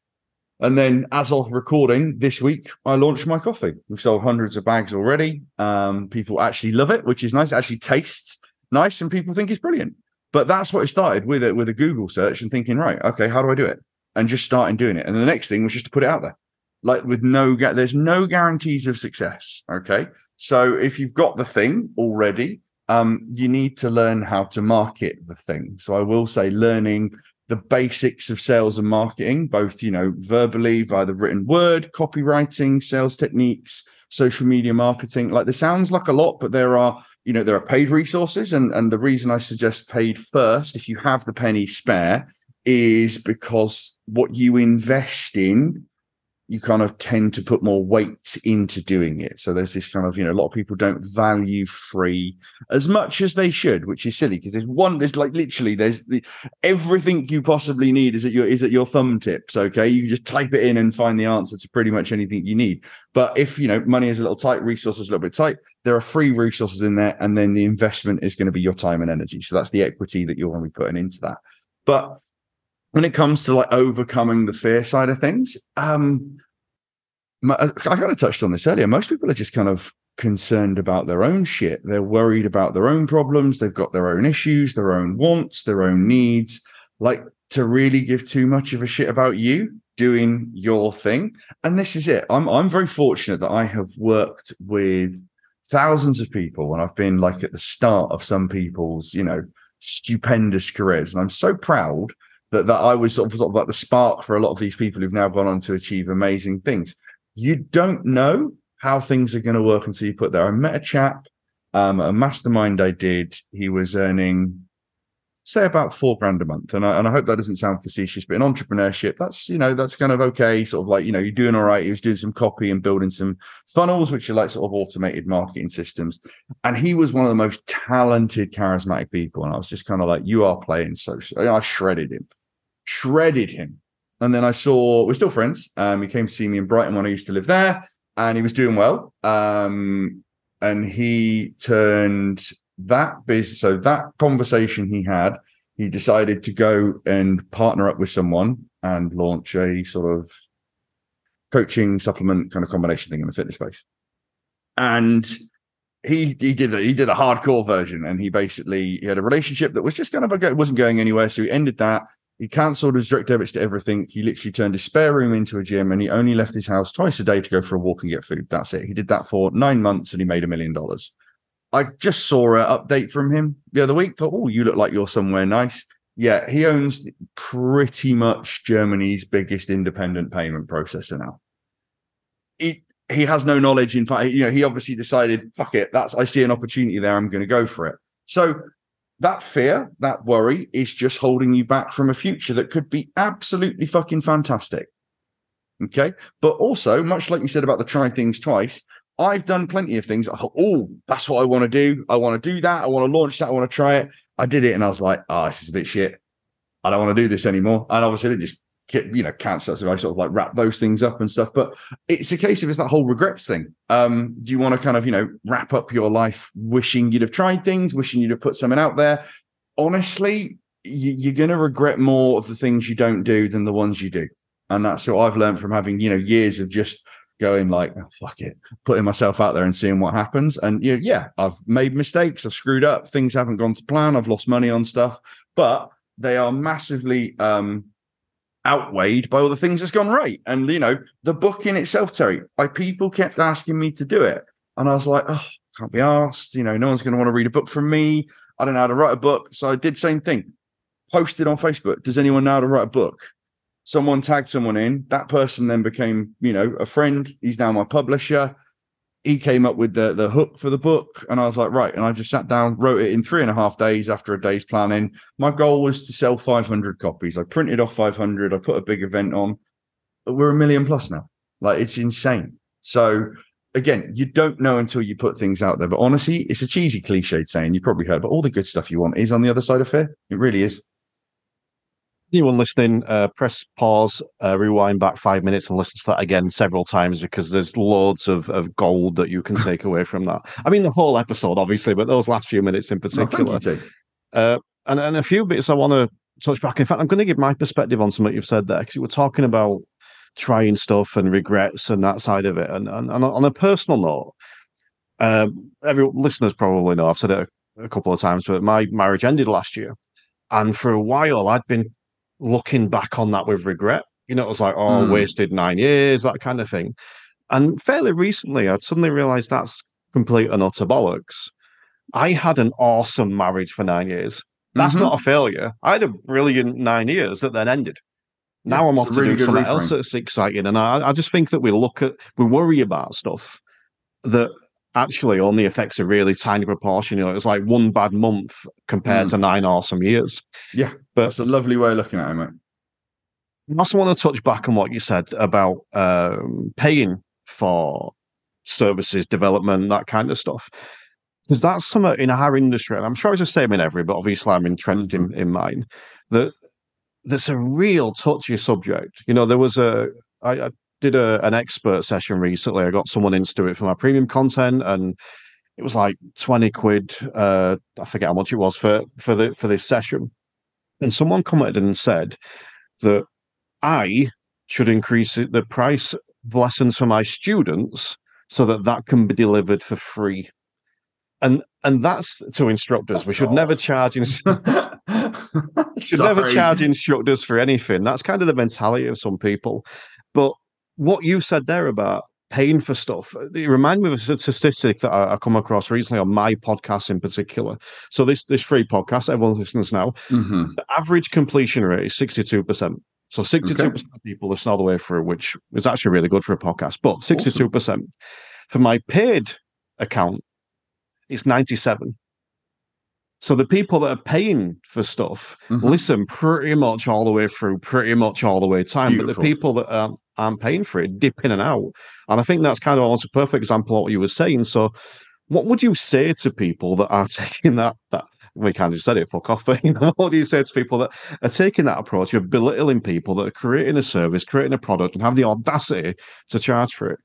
S2: And then as of recording this week, I launched my coffee. We've sold hundreds of bags already. Um, people actually love it, which is nice. It actually tastes nice and people think it's brilliant. But that's what it started with it with a Google search and thinking, right, okay, how do I do it? and just starting doing it. And the next thing was just to put it out there, like with no, there's no guarantees of success. Okay. So if you've got the thing already, um, you need to learn how to market the thing. So I will say learning the basics of sales and marketing, both, you know, verbally via the written word, copywriting, sales techniques, social media marketing. Like this sounds like a lot, but there are, you know, there are paid resources. And, and the reason I suggest paid first, if you have the penny spare, is because what you invest in you kind of tend to put more weight into doing it. So there's this kind of, you know, a lot of people don't value free as much as they should, which is silly because there's one, there's like literally there's the everything you possibly need is at your is at your thumb tips. Okay. You just type it in and find the answer to pretty much anything you need. But if you know money is a little tight, resources a little bit tight, there are free resources in there, and then the investment is going to be your time and energy. So that's the equity that you're going to be putting into that. But when it comes to like overcoming the fear side of things, um, my, I kind of touched on this earlier. Most people are just kind of concerned about their own shit. They're worried about their own problems. They've got their own issues, their own wants, their own needs. Like to really give too much of a shit about you doing your thing. And this is it. I'm I'm very fortunate that I have worked with thousands of people and I've been like at the start of some people's, you know, stupendous careers. And I'm so proud that, that I was sort of, sort of like the spark for a lot of these people who've now gone on to achieve amazing things. You don't know how things are going to work until you put there. I met a chap, um, a mastermind I did. He was earning, say, about four grand a month, and I, and I hope that doesn't sound facetious, but in entrepreneurship, that's you know that's kind of okay. Sort of like you know you're doing all right. He was doing some copy and building some funnels, which are like sort of automated marketing systems, and he was one of the most talented, charismatic people. And I was just kind of like, you are playing so. I shredded him shredded him. And then I saw we're still friends. Um, he came to see me in Brighton when I used to live there, and he was doing well. Um, and he turned that business. So that conversation he had, he decided to go and partner up with someone and launch a sort of coaching supplement kind of combination thing in the fitness space. And he he did a, he did a hardcore version, and he basically he had a relationship that was just kind of a, wasn't going anywhere. So he ended that. He cancelled his direct debits to everything. He literally turned his spare room into a gym and he only left his house twice a day to go for a walk and get food. That's it. He did that for nine months and he made a million dollars. I just saw an update from him the other week. Thought, oh, you look like you're somewhere nice. Yeah, he owns pretty much Germany's biggest independent payment processor now. He he has no knowledge. In fact, you know, he obviously decided, fuck it, that's I see an opportunity there. I'm going to go for it. So that fear, that worry is just holding you back from a future that could be absolutely fucking fantastic. Okay. But also, much like you said about the try things twice, I've done plenty of things. I thought, oh, that's what I want to do. I want to do that. I want to launch that. I want to try it. I did it and I was like, oh, this is a bit shit. I don't want to do this anymore. And obviously, it just you know, cancer. So I sort of like wrap those things up and stuff. But it's a case of it's that whole regrets thing. Um, do you want to kind of, you know, wrap up your life wishing you'd have tried things, wishing you'd have put something out there? Honestly, you, are going to regret more of the things you don't do than the ones you do. And that's what I've learned from having, you know, years of just going like, oh, fuck it, putting myself out there and seeing what happens. And you know, yeah, I've made mistakes, I've screwed up, things haven't gone to plan, I've lost money on stuff, but they are massively um outweighed by all the things that's gone right. And you know, the book in itself, Terry, by people kept asking me to do it. And I was like, oh, can't be asked. You know, no one's going to want to read a book from me. I don't know how to write a book. So I did same thing. Posted on Facebook. Does anyone know how to write a book? Someone tagged someone in. That person then became, you know, a friend. He's now my publisher he came up with the the hook for the book and i was like right and i just sat down wrote it in three and a half days after a day's planning. My goal was to sell 500 copies. I printed off 500 i put a big event on. We're a million plus now. Like it's insane. So again you don't know until you put things out there. But honestly it's a cheesy cliched saying you probably heard but all the good stuff you want is on the other side of fear. It really is
S1: anyone listening, uh, press pause, uh, rewind back five minutes, and listen to that again several times because there's loads of, of gold that you can take away from that. I mean, the whole episode, obviously, but those last few minutes in particular. uh, and, and a few bits I want to touch back. In fact, I'm going to give my perspective on something you've said there because you were talking about trying stuff and regrets and that side of it. And, and, and on a personal note, um, every listeners probably know I've said it a, a couple of times, but my marriage ended last year. And for a while, I'd been looking back on that with regret. You know, it was like, oh, mm. wasted nine years, that kind of thing. And fairly recently, I'd suddenly realized that's complete and utter bollocks. I had an awesome marriage for nine years. That's mm-hmm. not a failure. I had a brilliant nine years that then ended. Now yeah, I'm off to really do something reframe. else that's exciting. And I, I just think that we look at, we worry about stuff that actually only affects a really tiny proportion. You know, it's like one bad month compared mm. to nine awesome years.
S2: Yeah, but it's a lovely way of looking at it, mate.
S1: I also want to touch back on what you said about um, paying for services, development, that kind of stuff. Because that's something in our industry, and I'm sure it's the same in every, but obviously I'm entrenched in, mm-hmm. in mine, that that's a real touchy subject. You know, there was a I, I did a, an expert session recently. I got someone in to do it for my premium content, and it was like twenty quid. Uh, I forget how much it was for for the for this session. And someone commented and said that I should increase the price of lessons for my students so that that can be delivered for free. And and that's to instructors. We should oh. never charge. In- should never charge instructors for anything. That's kind of the mentality of some people. But what you said there about paying for stuff. It reminded me of a statistic that I, I come across recently on my podcast in particular. So this this free podcast, everyone listens now. Mm-hmm. The average completion rate is sixty two percent. So sixty two percent of people listen all the way through, which is actually really good for a podcast. But sixty two percent for my paid account, it's ninety seven. So the people that are paying for stuff mm-hmm. listen pretty much all the way through, pretty much all the way time. Beautiful. But the people that aren't, aren't paying for it dip in and out. And I think that's kind of almost a perfect example of what you were saying. So what would you say to people that are taking that that we kind of just said it, fuck off, you know, what do you say to people that are taking that approach of belittling people that are creating a service, creating a product, and have the audacity to charge for it?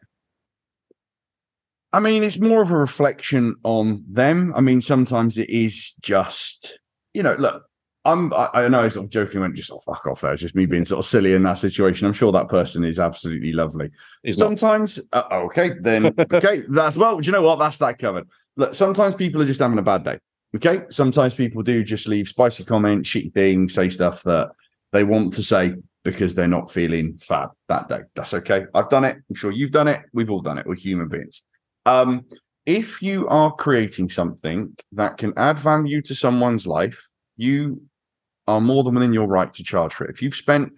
S2: I mean, it's more of a reflection on them. I mean, sometimes it is just, you know, look, I'm, I, I know I sort of jokingly went, just, oh, fuck off there. It's just me being sort of silly in that situation. I'm sure that person is absolutely lovely. sometimes, uh, okay, then, okay, that's, well, do you know what? That's that covered. Look, sometimes people are just having a bad day. Okay. Sometimes people do just leave spicy comments, shitty things, say stuff that they want to say because they're not feeling fab that day. That's okay. I've done it. I'm sure you've done it. We've all done it. We're human beings. Um, if you are creating something that can add value to someone's life, you are more than within your right to charge for it. If you've spent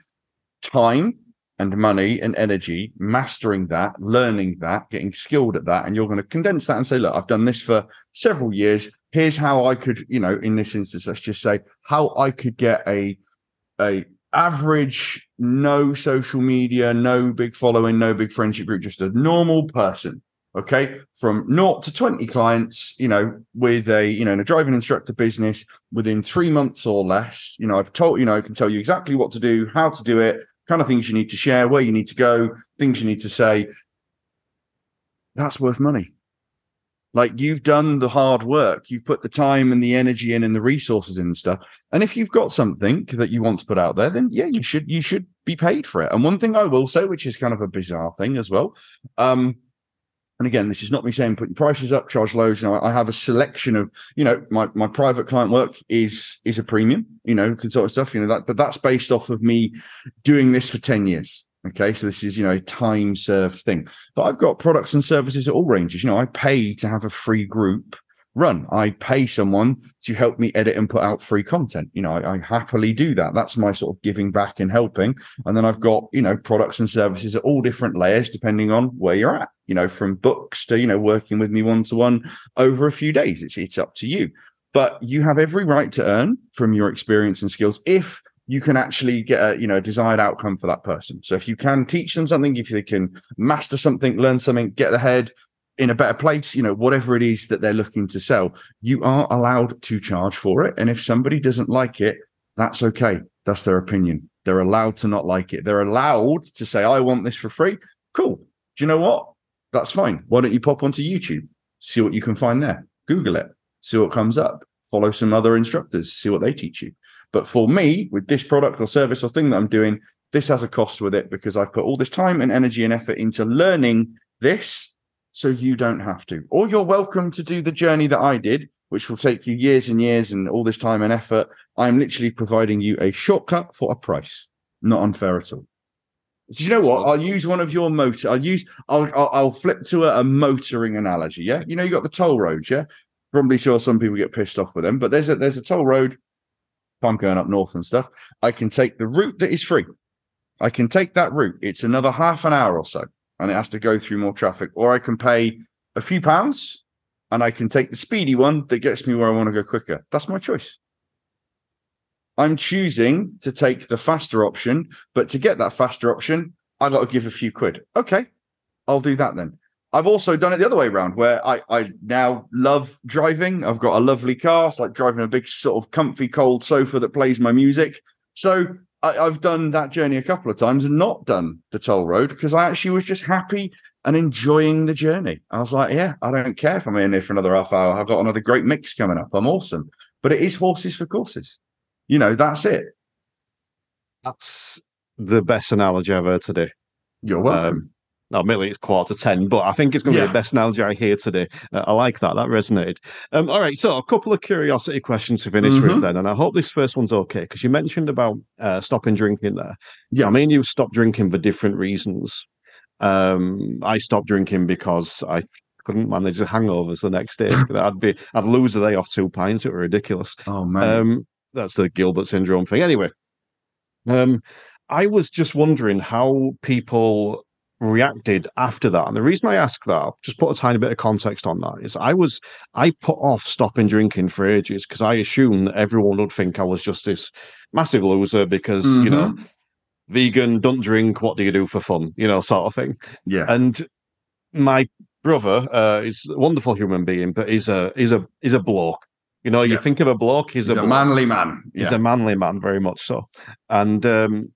S2: time and money and energy mastering that, learning that, getting skilled at that, and you're going to condense that and say, look, I've done this for several years. Here's how I could, you know, in this instance, let's just say how I could get a a average, no social media, no big following, no big friendship group, just a normal person okay from naught to 20 clients you know with a you know in a driving instructor business within three months or less you know i've told you know i can tell you exactly what to do how to do it kind of things you need to share, where you need to go, things you need to say. That's worth money. Like you've done the hard work, you've put the time and the energy in and the resources in and stuff. And if you've got something that you want to put out there, then yeah, you should you should be paid for it. And one thing I will say, which is kind of a bizarre thing as well, um, and again, this is not me saying put your prices up, charge loads. You know, I have a selection of, you know, my, my private client work is is a premium, you know, consultant stuff, you know, that but that's based off of me doing this for 10 years. Okay, so this is you know a time served thing, but I've got products and services at all ranges. You know, I pay to have a free group run. I pay someone to help me edit and put out free content. You know, I, I, happily do that. That's my sort of giving back and helping. And then I've got you know products and services at all different layers depending on where you're at. You know, from books to you know working with me one to one over a few days. It's it's up to you. But you have every right to earn from your experience and skills if you can actually get a you know a desired outcome for that person. So if you can teach them something, if they can master something, learn something, get ahead in a better place, you know, whatever it is that they're looking to sell, you are allowed to charge for it. And if somebody doesn't like it, that's okay. That's their opinion. They're allowed to not like it. They're allowed to say, I want this for free. Cool. Do you know what? That's fine. Why don't you pop onto YouTube, see what you can find there, Google it, see what comes up, follow some other instructors, see what they teach you. But for me, with this product or service or thing that I'm doing, this has a cost with it because I've put all this time and energy and effort into learning this so you don't have to. Or you're welcome to do the journey that I did, which will take you years and years and all this time and effort. I'm literally providing you a shortcut for a price. Not unfair at all. So you know what? I'll use one of your motor. I'll use. I'll. I'll, I'll flip to a, a, motoring analogy. Yeah. You know, you got the toll roads. Yeah. Probably sure some people get pissed off with them, but there's a there's a toll road if I'm going up north and stuff, I can take the route that is free. I can take that route. It's another half an hour or so, and it has to go through more traffic. Or I can pay a few pounds and I can take the speedy one that gets me where I want to go quicker. That's my choice. I'm choosing to take the faster option, but to get that faster option, I got to give a few quid. Okay, I'll do that then. I've also done it the other way around where I, I now love driving. I've got a lovely car. It's like driving a big sort of comfy cold sofa that plays my music. So I, have done that journey a couple of times and not done the toll road because I actually was just happy and enjoying the journey. I was like, yeah, I don't care if I'm in here for another half hour. I've got another great mix coming up. I'm awesome. But it is horses for courses. You know, that's it.
S1: That's the best analogy I've heard today.
S2: You're welcome. Um,
S1: now, admittedly, it's quarter ten, but I think it's going to yeah. be the best analogy I hear today. Uh, I like that. That resonated. Um, all right. So, a couple of curiosity questions to finish mm-hmm. with then. And I hope this first one's okay because you mentioned about uh, stopping drinking there. Yeah. I mean, you stopped drinking for different reasons. Um, I stopped drinking because I couldn't manage the hangovers the next day. I'd be, I'd lose a day off two pints. It were ridiculous.
S2: Oh, man.
S1: Um, that's the Gilbert syndrome thing. Anyway, um, I was just wondering how people reacted after that. And the reason I ask that, just put a tiny bit of context on that, is I was I put off stopping drinking for ages because I assumed everyone would think I was just this massive loser because mm-hmm. you know mm-hmm. vegan, don't drink, what do you do for fun, you know, sort of thing.
S2: Yeah.
S1: And my brother uh, is a wonderful human being, but he's a he's a he's a bloke. You know, you think of a bloke, he's,
S2: he's
S1: a,
S2: a manly man.
S1: Yeah. He's a manly man, very much so. And um,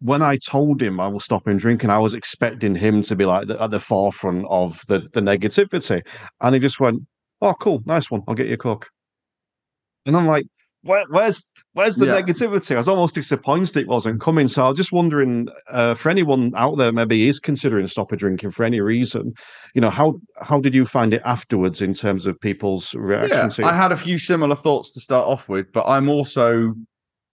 S1: when I told him I was stopping drinking, I was expecting him to be like the, at the forefront of the, the negativity. And he just went, Oh, cool, nice one. I'll get you a cook. And I'm like, Where, where's where's the yeah. negativity? I was almost disappointed it wasn't coming. So I was just wondering uh, for anyone out there maybe is considering stopping drinking for any reason, you know, how how did you find it afterwards in terms of people's reaction
S2: yeah, I had a few similar thoughts to start off with, but I'm also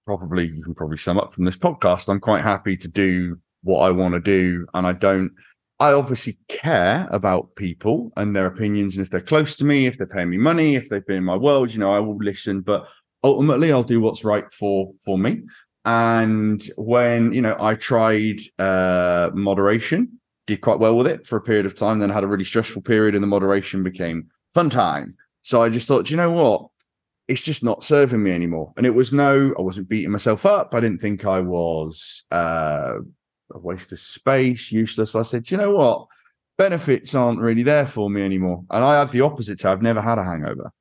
S2: probably you can probably sum up from this podcast. I'm quite happy to do what I want to do, and I don't. I obviously care about people and their opinions, and if they're close to me, if they're paying me money, if they've been in my world, you know, I will listen. But ultimately, I'll do what's right for for me. And when you know, I tried uh, moderation, did quite well with it for a period of time. Then had a really stressful period, and the moderation became fun time. So I just thought, you know what? It's just not serving me anymore. And it was no, I wasn't beating myself up. I didn't think I was uh, a waste of space, useless. I said, you know what? Benefits aren't really there for me anymore. And I had the opposite. I've never had a hangover.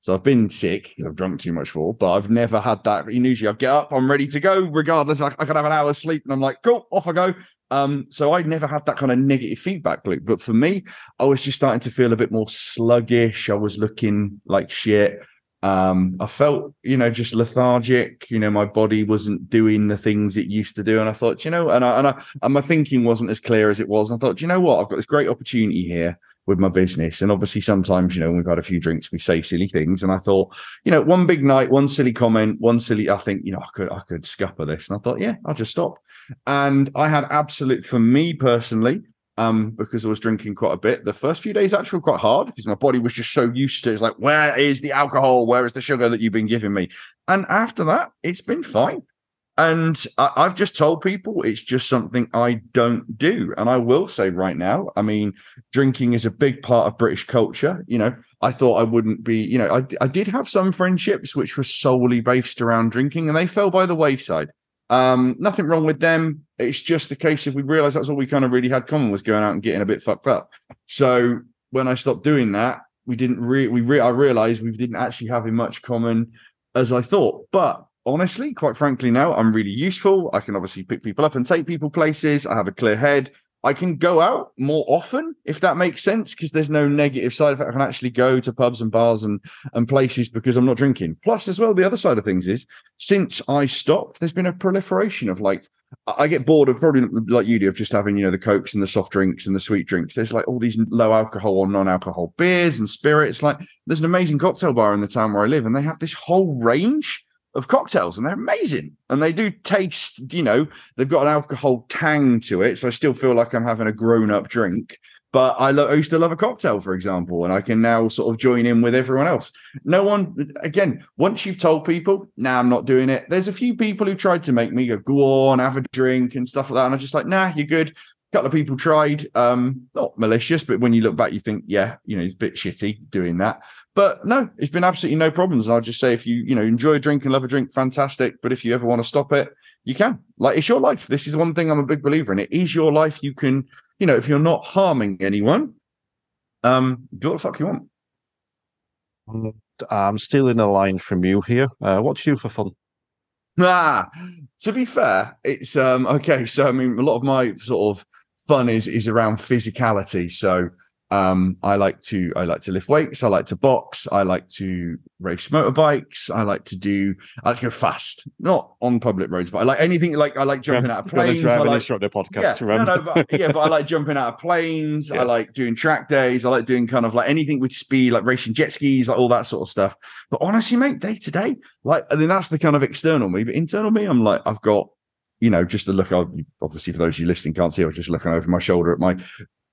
S2: So I've been sick because I've drunk too much for, but I've never had that. Usually I get up, I'm ready to go, regardless. I, I can have an hour's sleep and I'm like, cool, off I go. Um, so I never had that kind of negative feedback loop. But for me, I was just starting to feel a bit more sluggish. I was looking like shit. Um, I felt, you know, just lethargic. You know, my body wasn't doing the things it used to do, and I thought, you know, and I, and I, and my thinking wasn't as clear as it was. And I thought, you know what, I've got this great opportunity here with my business, and obviously sometimes, you know, we've had a few drinks, we say silly things, and I thought, you know, one big night, one silly comment, one silly, I think, you know, I could, I could scupper this, and I thought, yeah, I'll just stop. And I had absolute, for me personally, um, because I was drinking quite a bit. The first few days actually were quite hard because my body was just so used to it. It's like, where is the alcohol? Where is the sugar that you've been giving me? And after that, it's been fine. And I, I've just told people it's just something I don't do. And I will say right now, I mean, drinking is a big part of British culture. You know, I thought I wouldn't be, you know, I, I did have some friendships which were solely based around drinking and they fell by the wayside. Um, nothing wrong with them. It's just the case if we realized that's all we kind of really had common was going out and getting a bit fucked up. So when I stopped doing that, we didn't really, we re- I realized we didn't actually have much common as I thought. But honestly, quite frankly, now I'm really useful. I can obviously pick people up and take people places. I have a clear head. I can go out more often, if that makes sense, because there's no negative side effect. I can actually go to pubs and bars and and places because I'm not drinking. Plus, as well, the other side of things is since I stopped, there's been a proliferation of like I get bored of probably like you do of just having you know the cokes and the soft drinks and the sweet drinks. There's like all these low alcohol or non-alcohol beers and spirits. Like there's an amazing cocktail bar in the town where I live, and they have this whole range of cocktails and they're amazing. And they do taste you know they've got an alcohol tang to it so i still feel like i'm having a grown-up drink. But I, lo- I used to love a cocktail for example and i can now sort of join in with everyone else. No one again once you've told people now nah, i'm not doing it there's a few people who tried to make me go go on have a drink and stuff like that and i'm just like nah you're good. A couple of people tried um not malicious but when you look back you think yeah you know it's a bit shitty doing that but no, it's been absolutely no problems. I'll just say if you, you know, enjoy a drink and love a drink, fantastic. But if you ever want to stop it, you can. Like it's your life. This is one thing I'm a big believer in. It is your life. You can, you know, if you're not harming anyone, um, do what the fuck you want.
S1: I'm stealing a line from you here. Uh, what do you do for fun?
S2: Ah, to be fair, it's um okay. So I mean, a lot of my sort of fun is is around physicality. So um, I like to I like to lift weights. I like to box. I like to race motorbikes. I like to do. I like to go fast, not on public roads, but I like anything. Like I like jumping out of planes.
S1: I
S2: like
S1: instructor podcast.
S2: Yeah, no, no, but, yeah, but I like jumping out of planes. Yeah. I like doing track days. I like doing kind of like anything with speed, like racing jet skis, like all that sort of stuff. But honestly, mate, day to day, like I mean, that's the kind of external me. But internal me, I'm like I've got you know, just to look, obviously for those of you listening can't see, I was just looking over my shoulder at my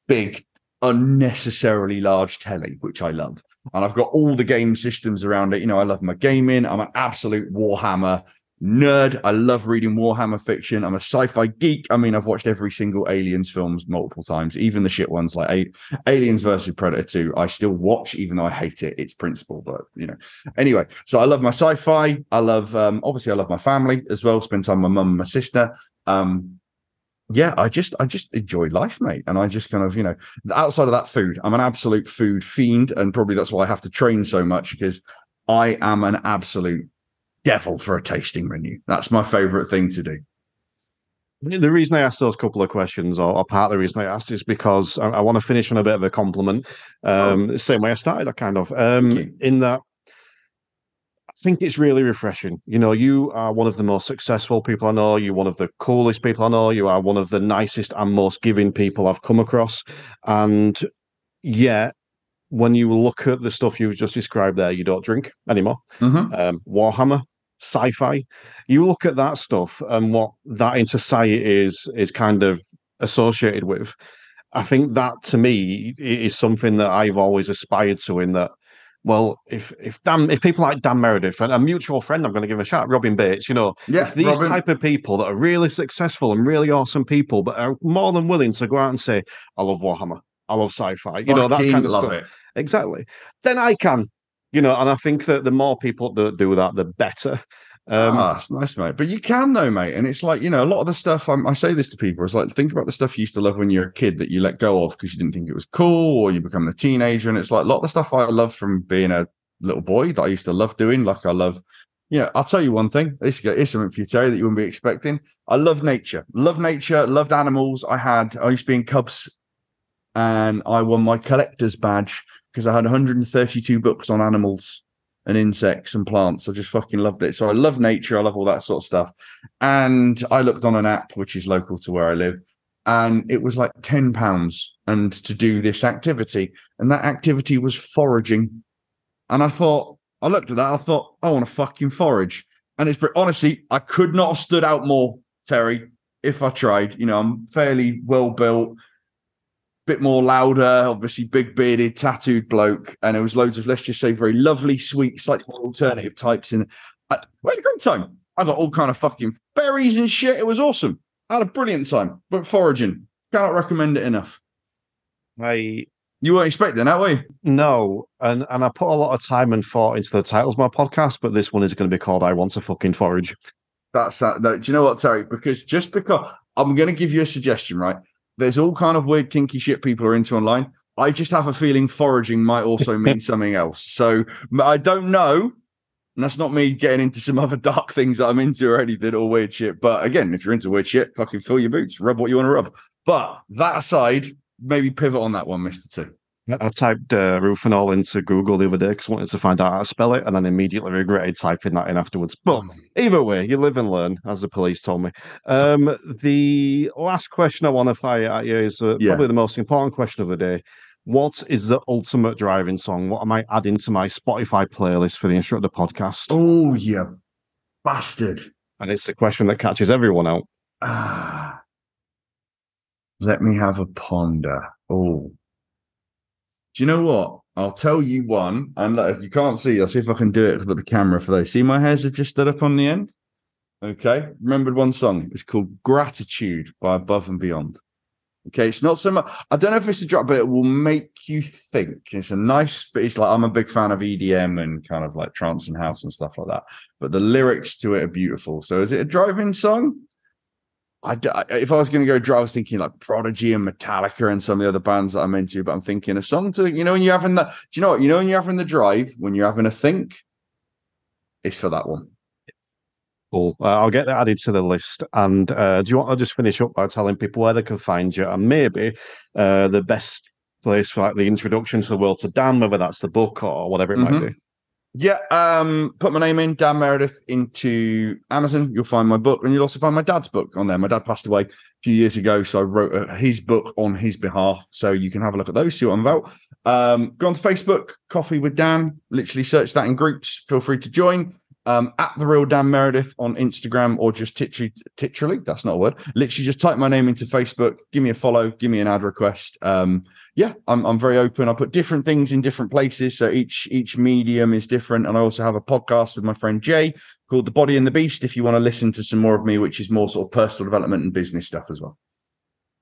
S2: big unnecessarily large telly, which I love. And I've got all the game systems around it. You know, I love my gaming. I'm an absolute Warhammer nerd. I love reading Warhammer fiction. I'm a sci-fi geek. I mean, I've watched every single Aliens films multiple times, even the shit ones like Aliens versus Predator 2. I still watch, even though I hate it. It's principle, but you know. Anyway, so I love my sci-fi. I love um, obviously I love my family as well. Spend time with my mum and my sister. Um, yeah, I just I just enjoy life, mate. And I just kind of, you know, outside of that food, I'm an absolute food fiend. And probably that's why I have to train so much because I am an absolute devil for a tasting menu. That's my favorite thing to do.
S1: The reason I asked those couple of questions, or, or part of the reason I asked, is because I, I want to finish on a bit of a compliment. Um, oh. Same way I started, I kind of, um, in that think it's really refreshing. You know, you are one of the most successful people I know. You're one of the coolest people I know. You are one of the nicest and most giving people I've come across. And yet, when you look at the stuff you've just described there, you don't drink anymore. Mm-hmm. Um, Warhammer, sci-fi. You look at that stuff and what that in society is is kind of associated with. I think that to me is something that I've always aspired to. In that well, if if Dan, if people like Dan Meredith and a mutual friend, I'm going to give a shout, Robin Bates. You know,
S2: yeah,
S1: these
S2: Robin.
S1: type of people that are really successful and really awesome people, but are more than willing to go out and say, "I love Warhammer, I love sci-fi," you know, that kind of stuff.
S2: It.
S1: Exactly. Then I can, you know, and I think that the more people that do that, the better.
S2: Um, ah, it's nice, mate. But you can though, mate. And it's like you know, a lot of the stuff I'm, i say this to people. is like think about the stuff you used to love when you were a kid that you let go of because you didn't think it was cool, or you become a teenager. And it's like a lot of the stuff I love from being a little boy that I used to love doing. Like I love, you know, I'll tell you one thing. This is something for you, Terry, that you wouldn't be expecting. I love nature, love nature, loved animals. I had, I used to be in Cubs and I won my collector's badge because I had 132 books on animals and insects and plants. I just fucking loved it. So I love nature. I love all that sort of stuff. And I looked on an app which is local to where I live, and it was like 10 pounds and to do this activity. And that activity was foraging. And I thought, I looked at that, I thought, I want to fucking forage. And it's honestly, I could not have stood out more, Terry, if I tried. You know, I'm fairly well built, bit more louder, obviously big bearded, tattooed bloke. And there was loads of, let's just say, very lovely, sweet, slightly more alternative types in. I, we had a great time. I got all kind of fucking berries and shit. It was awesome. I had a brilliant time. But foraging, cannot recommend it enough.
S1: I
S2: You weren't expecting that, were you?
S1: no, and and I put a lot of time and thought into the titles of my podcast, but this one is going to be called "I Want to Fucking Forage."
S2: That's that. no, do you know what, Terry? Because just because I'm going to give you a suggestion, right? There's all kind of weird, kinky shit people are into online. I just have a feeling foraging might also mean something else. So I don't know. And that's not me getting into some other dark things that I'm into or anything or weird shit. But again, if you're into weird shit, fucking fill your boots, rub what you want to rub. But that aside, maybe pivot on that one, Mr. T.
S1: I typed uh, Rufinol into Google the other day because I wanted to find out how to spell it, and then immediately regretted typing that in afterwards. But either way, you live and learn, as the police told me. Um, the last question I want to fire at you is uh,
S2: Yeah.
S1: probably the most important question of the day. What is the ultimate driving song? What am I adding to my Spotify playlist for the Instructor podcast?
S2: Oh, you bastard.
S1: And it's the question that catches everyone out.
S2: Ah. Let me have a ponder. Oh. Do you know what? I'll tell you one. And if you can't see, I'll see if I can do it with the camera for those. See my hairs are just stood up on the end? Okay. Remembered one song. It's called Gratitude by Above and Beyond. Okay. It's not so much, I don't know if it's a drop, but it will make you think. It's a nice, but it's like, I'm a big fan of EDM and kind of like trance and house and stuff like that. But the lyrics to it are beautiful. So is it a driving song? I, if I was going to go drive, I was thinking like Prodigy and Metallica and some of the other bands that I'm into. But I'm thinking a song to you know when you're having that. Do you know what? You know when you're having the drive, when you're having a think, it's for that one.
S1: Cool. Uh, I'll get that added to the list. And uh, do you want to just finish up by telling people where they can find you and maybe uh, the best place for like the introduction to the world to Dan, whether that's the book or whatever it might
S2: Mhm.
S1: be?
S2: Yeah, um, put my name in, Dan Meredith, into Amazon. You'll find my book, and you'll also find my dad's book on there. My dad passed away a few years ago, so I wrote uh, his book on his behalf. So you can have a look at those, see what I'm about. Um, go on to Facebook, Coffee with Dan. Literally search that in groups. Feel free to join. Um, at the real Dan Meredith on Instagram, or just literally, literally, that's not a word. Literally, just type my name into Facebook. Give me a follow. Give me an ad request. Um, yeah, I'm I'm very open. I put different things in different places, so each each medium is different. And I also have a podcast with my friend Jay called The Body and the Beast. If you want to listen to some more of me, which is more sort of personal development and business stuff as well.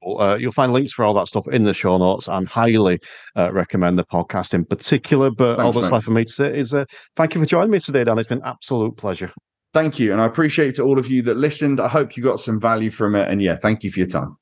S1: Uh, you'll find links for all that stuff in the show notes and highly uh, recommend the podcast in particular. But all that's left for me to say is uh, thank you for joining me today, Dan. It's been an absolute pleasure.
S2: Thank you, and I appreciate to all of you that listened. I hope you got some value from it, and yeah, thank you for your time.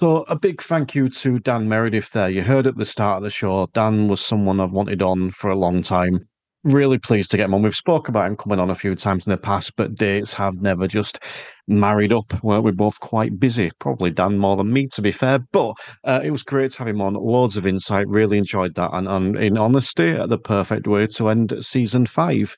S1: So, a big thank you to Dan Meredith there. You heard at the start of the show, Dan was someone I've wanted on for a long time. Really pleased to get him on. We've spoke about him coming on a few times in the past, but dates have never just married up. We're both quite busy. Probably Dan more than me, to be fair. But uh, it was great to have him on. Loads of insight. Really enjoyed that. And, and in honesty, the perfect way to end season five.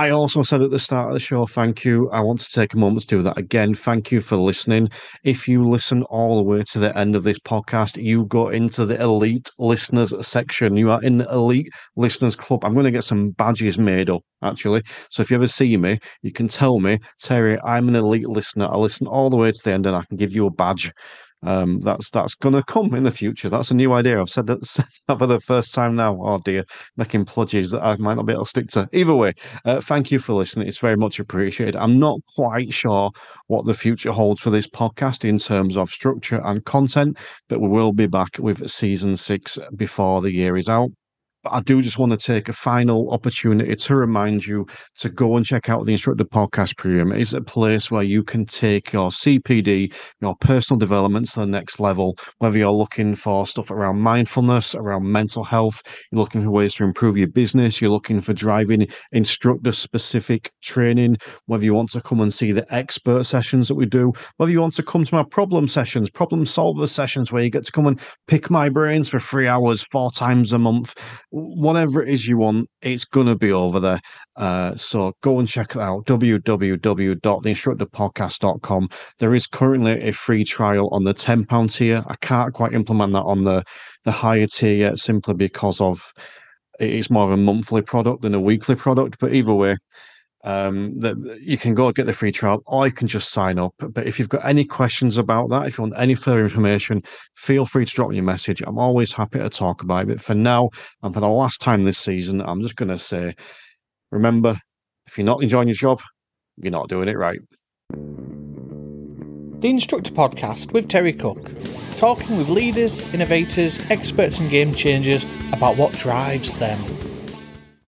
S1: I also said at the start of the show, thank you. I want to take a moment to do that again. Thank you for listening. If you listen all the way to the end of this podcast, you go into the elite listeners section. You are in the elite listeners club. I'm going to get some badges made up, actually. So if you ever see me, you can tell me, Terry, I'm an elite listener. I listen all the way to the end and I can give you a badge. Um, that's that's going to come in the future. That's a new idea. I've said that, said that for the first time now. Oh dear, making pledges that I might not be able to stick to. Either way, uh, thank you for listening. It's very much appreciated. I'm not quite sure what the future holds for this podcast in terms of structure and content, but we will be back with season six before the year is out. But I do just want to take a final opportunity to remind you to go and check out the Instructor Podcast Premium. It's a place where you can take your CPD, your personal development to the next level, whether you're looking for stuff around mindfulness, around mental health, you're looking for ways to improve your business, you're looking for driving instructor specific training, whether you want to come and see the expert sessions that we do, whether you want to come to my problem sessions, problem solver sessions where you get to come and pick my brains for three hours, four times a month whatever it is you want, it's going to be over there. Uh, so go and check it out www.theinstructorpodcast.com. There is currently a free trial on the £10 tier. I can't quite implement that on the, the higher tier yet simply because of it's more of a monthly product than a weekly product. But either way, um, that you can go get the free trial or you can just sign up. But if you've got any questions about that, if you want any further information, feel free to drop me a message. I'm always happy to talk about it. But for now, and for the last time this season, I'm just going to say remember, if you're not enjoying your job, you're not doing it right.
S3: The Instructor Podcast with Terry Cook, talking with leaders, innovators, experts, and game changers about what drives them.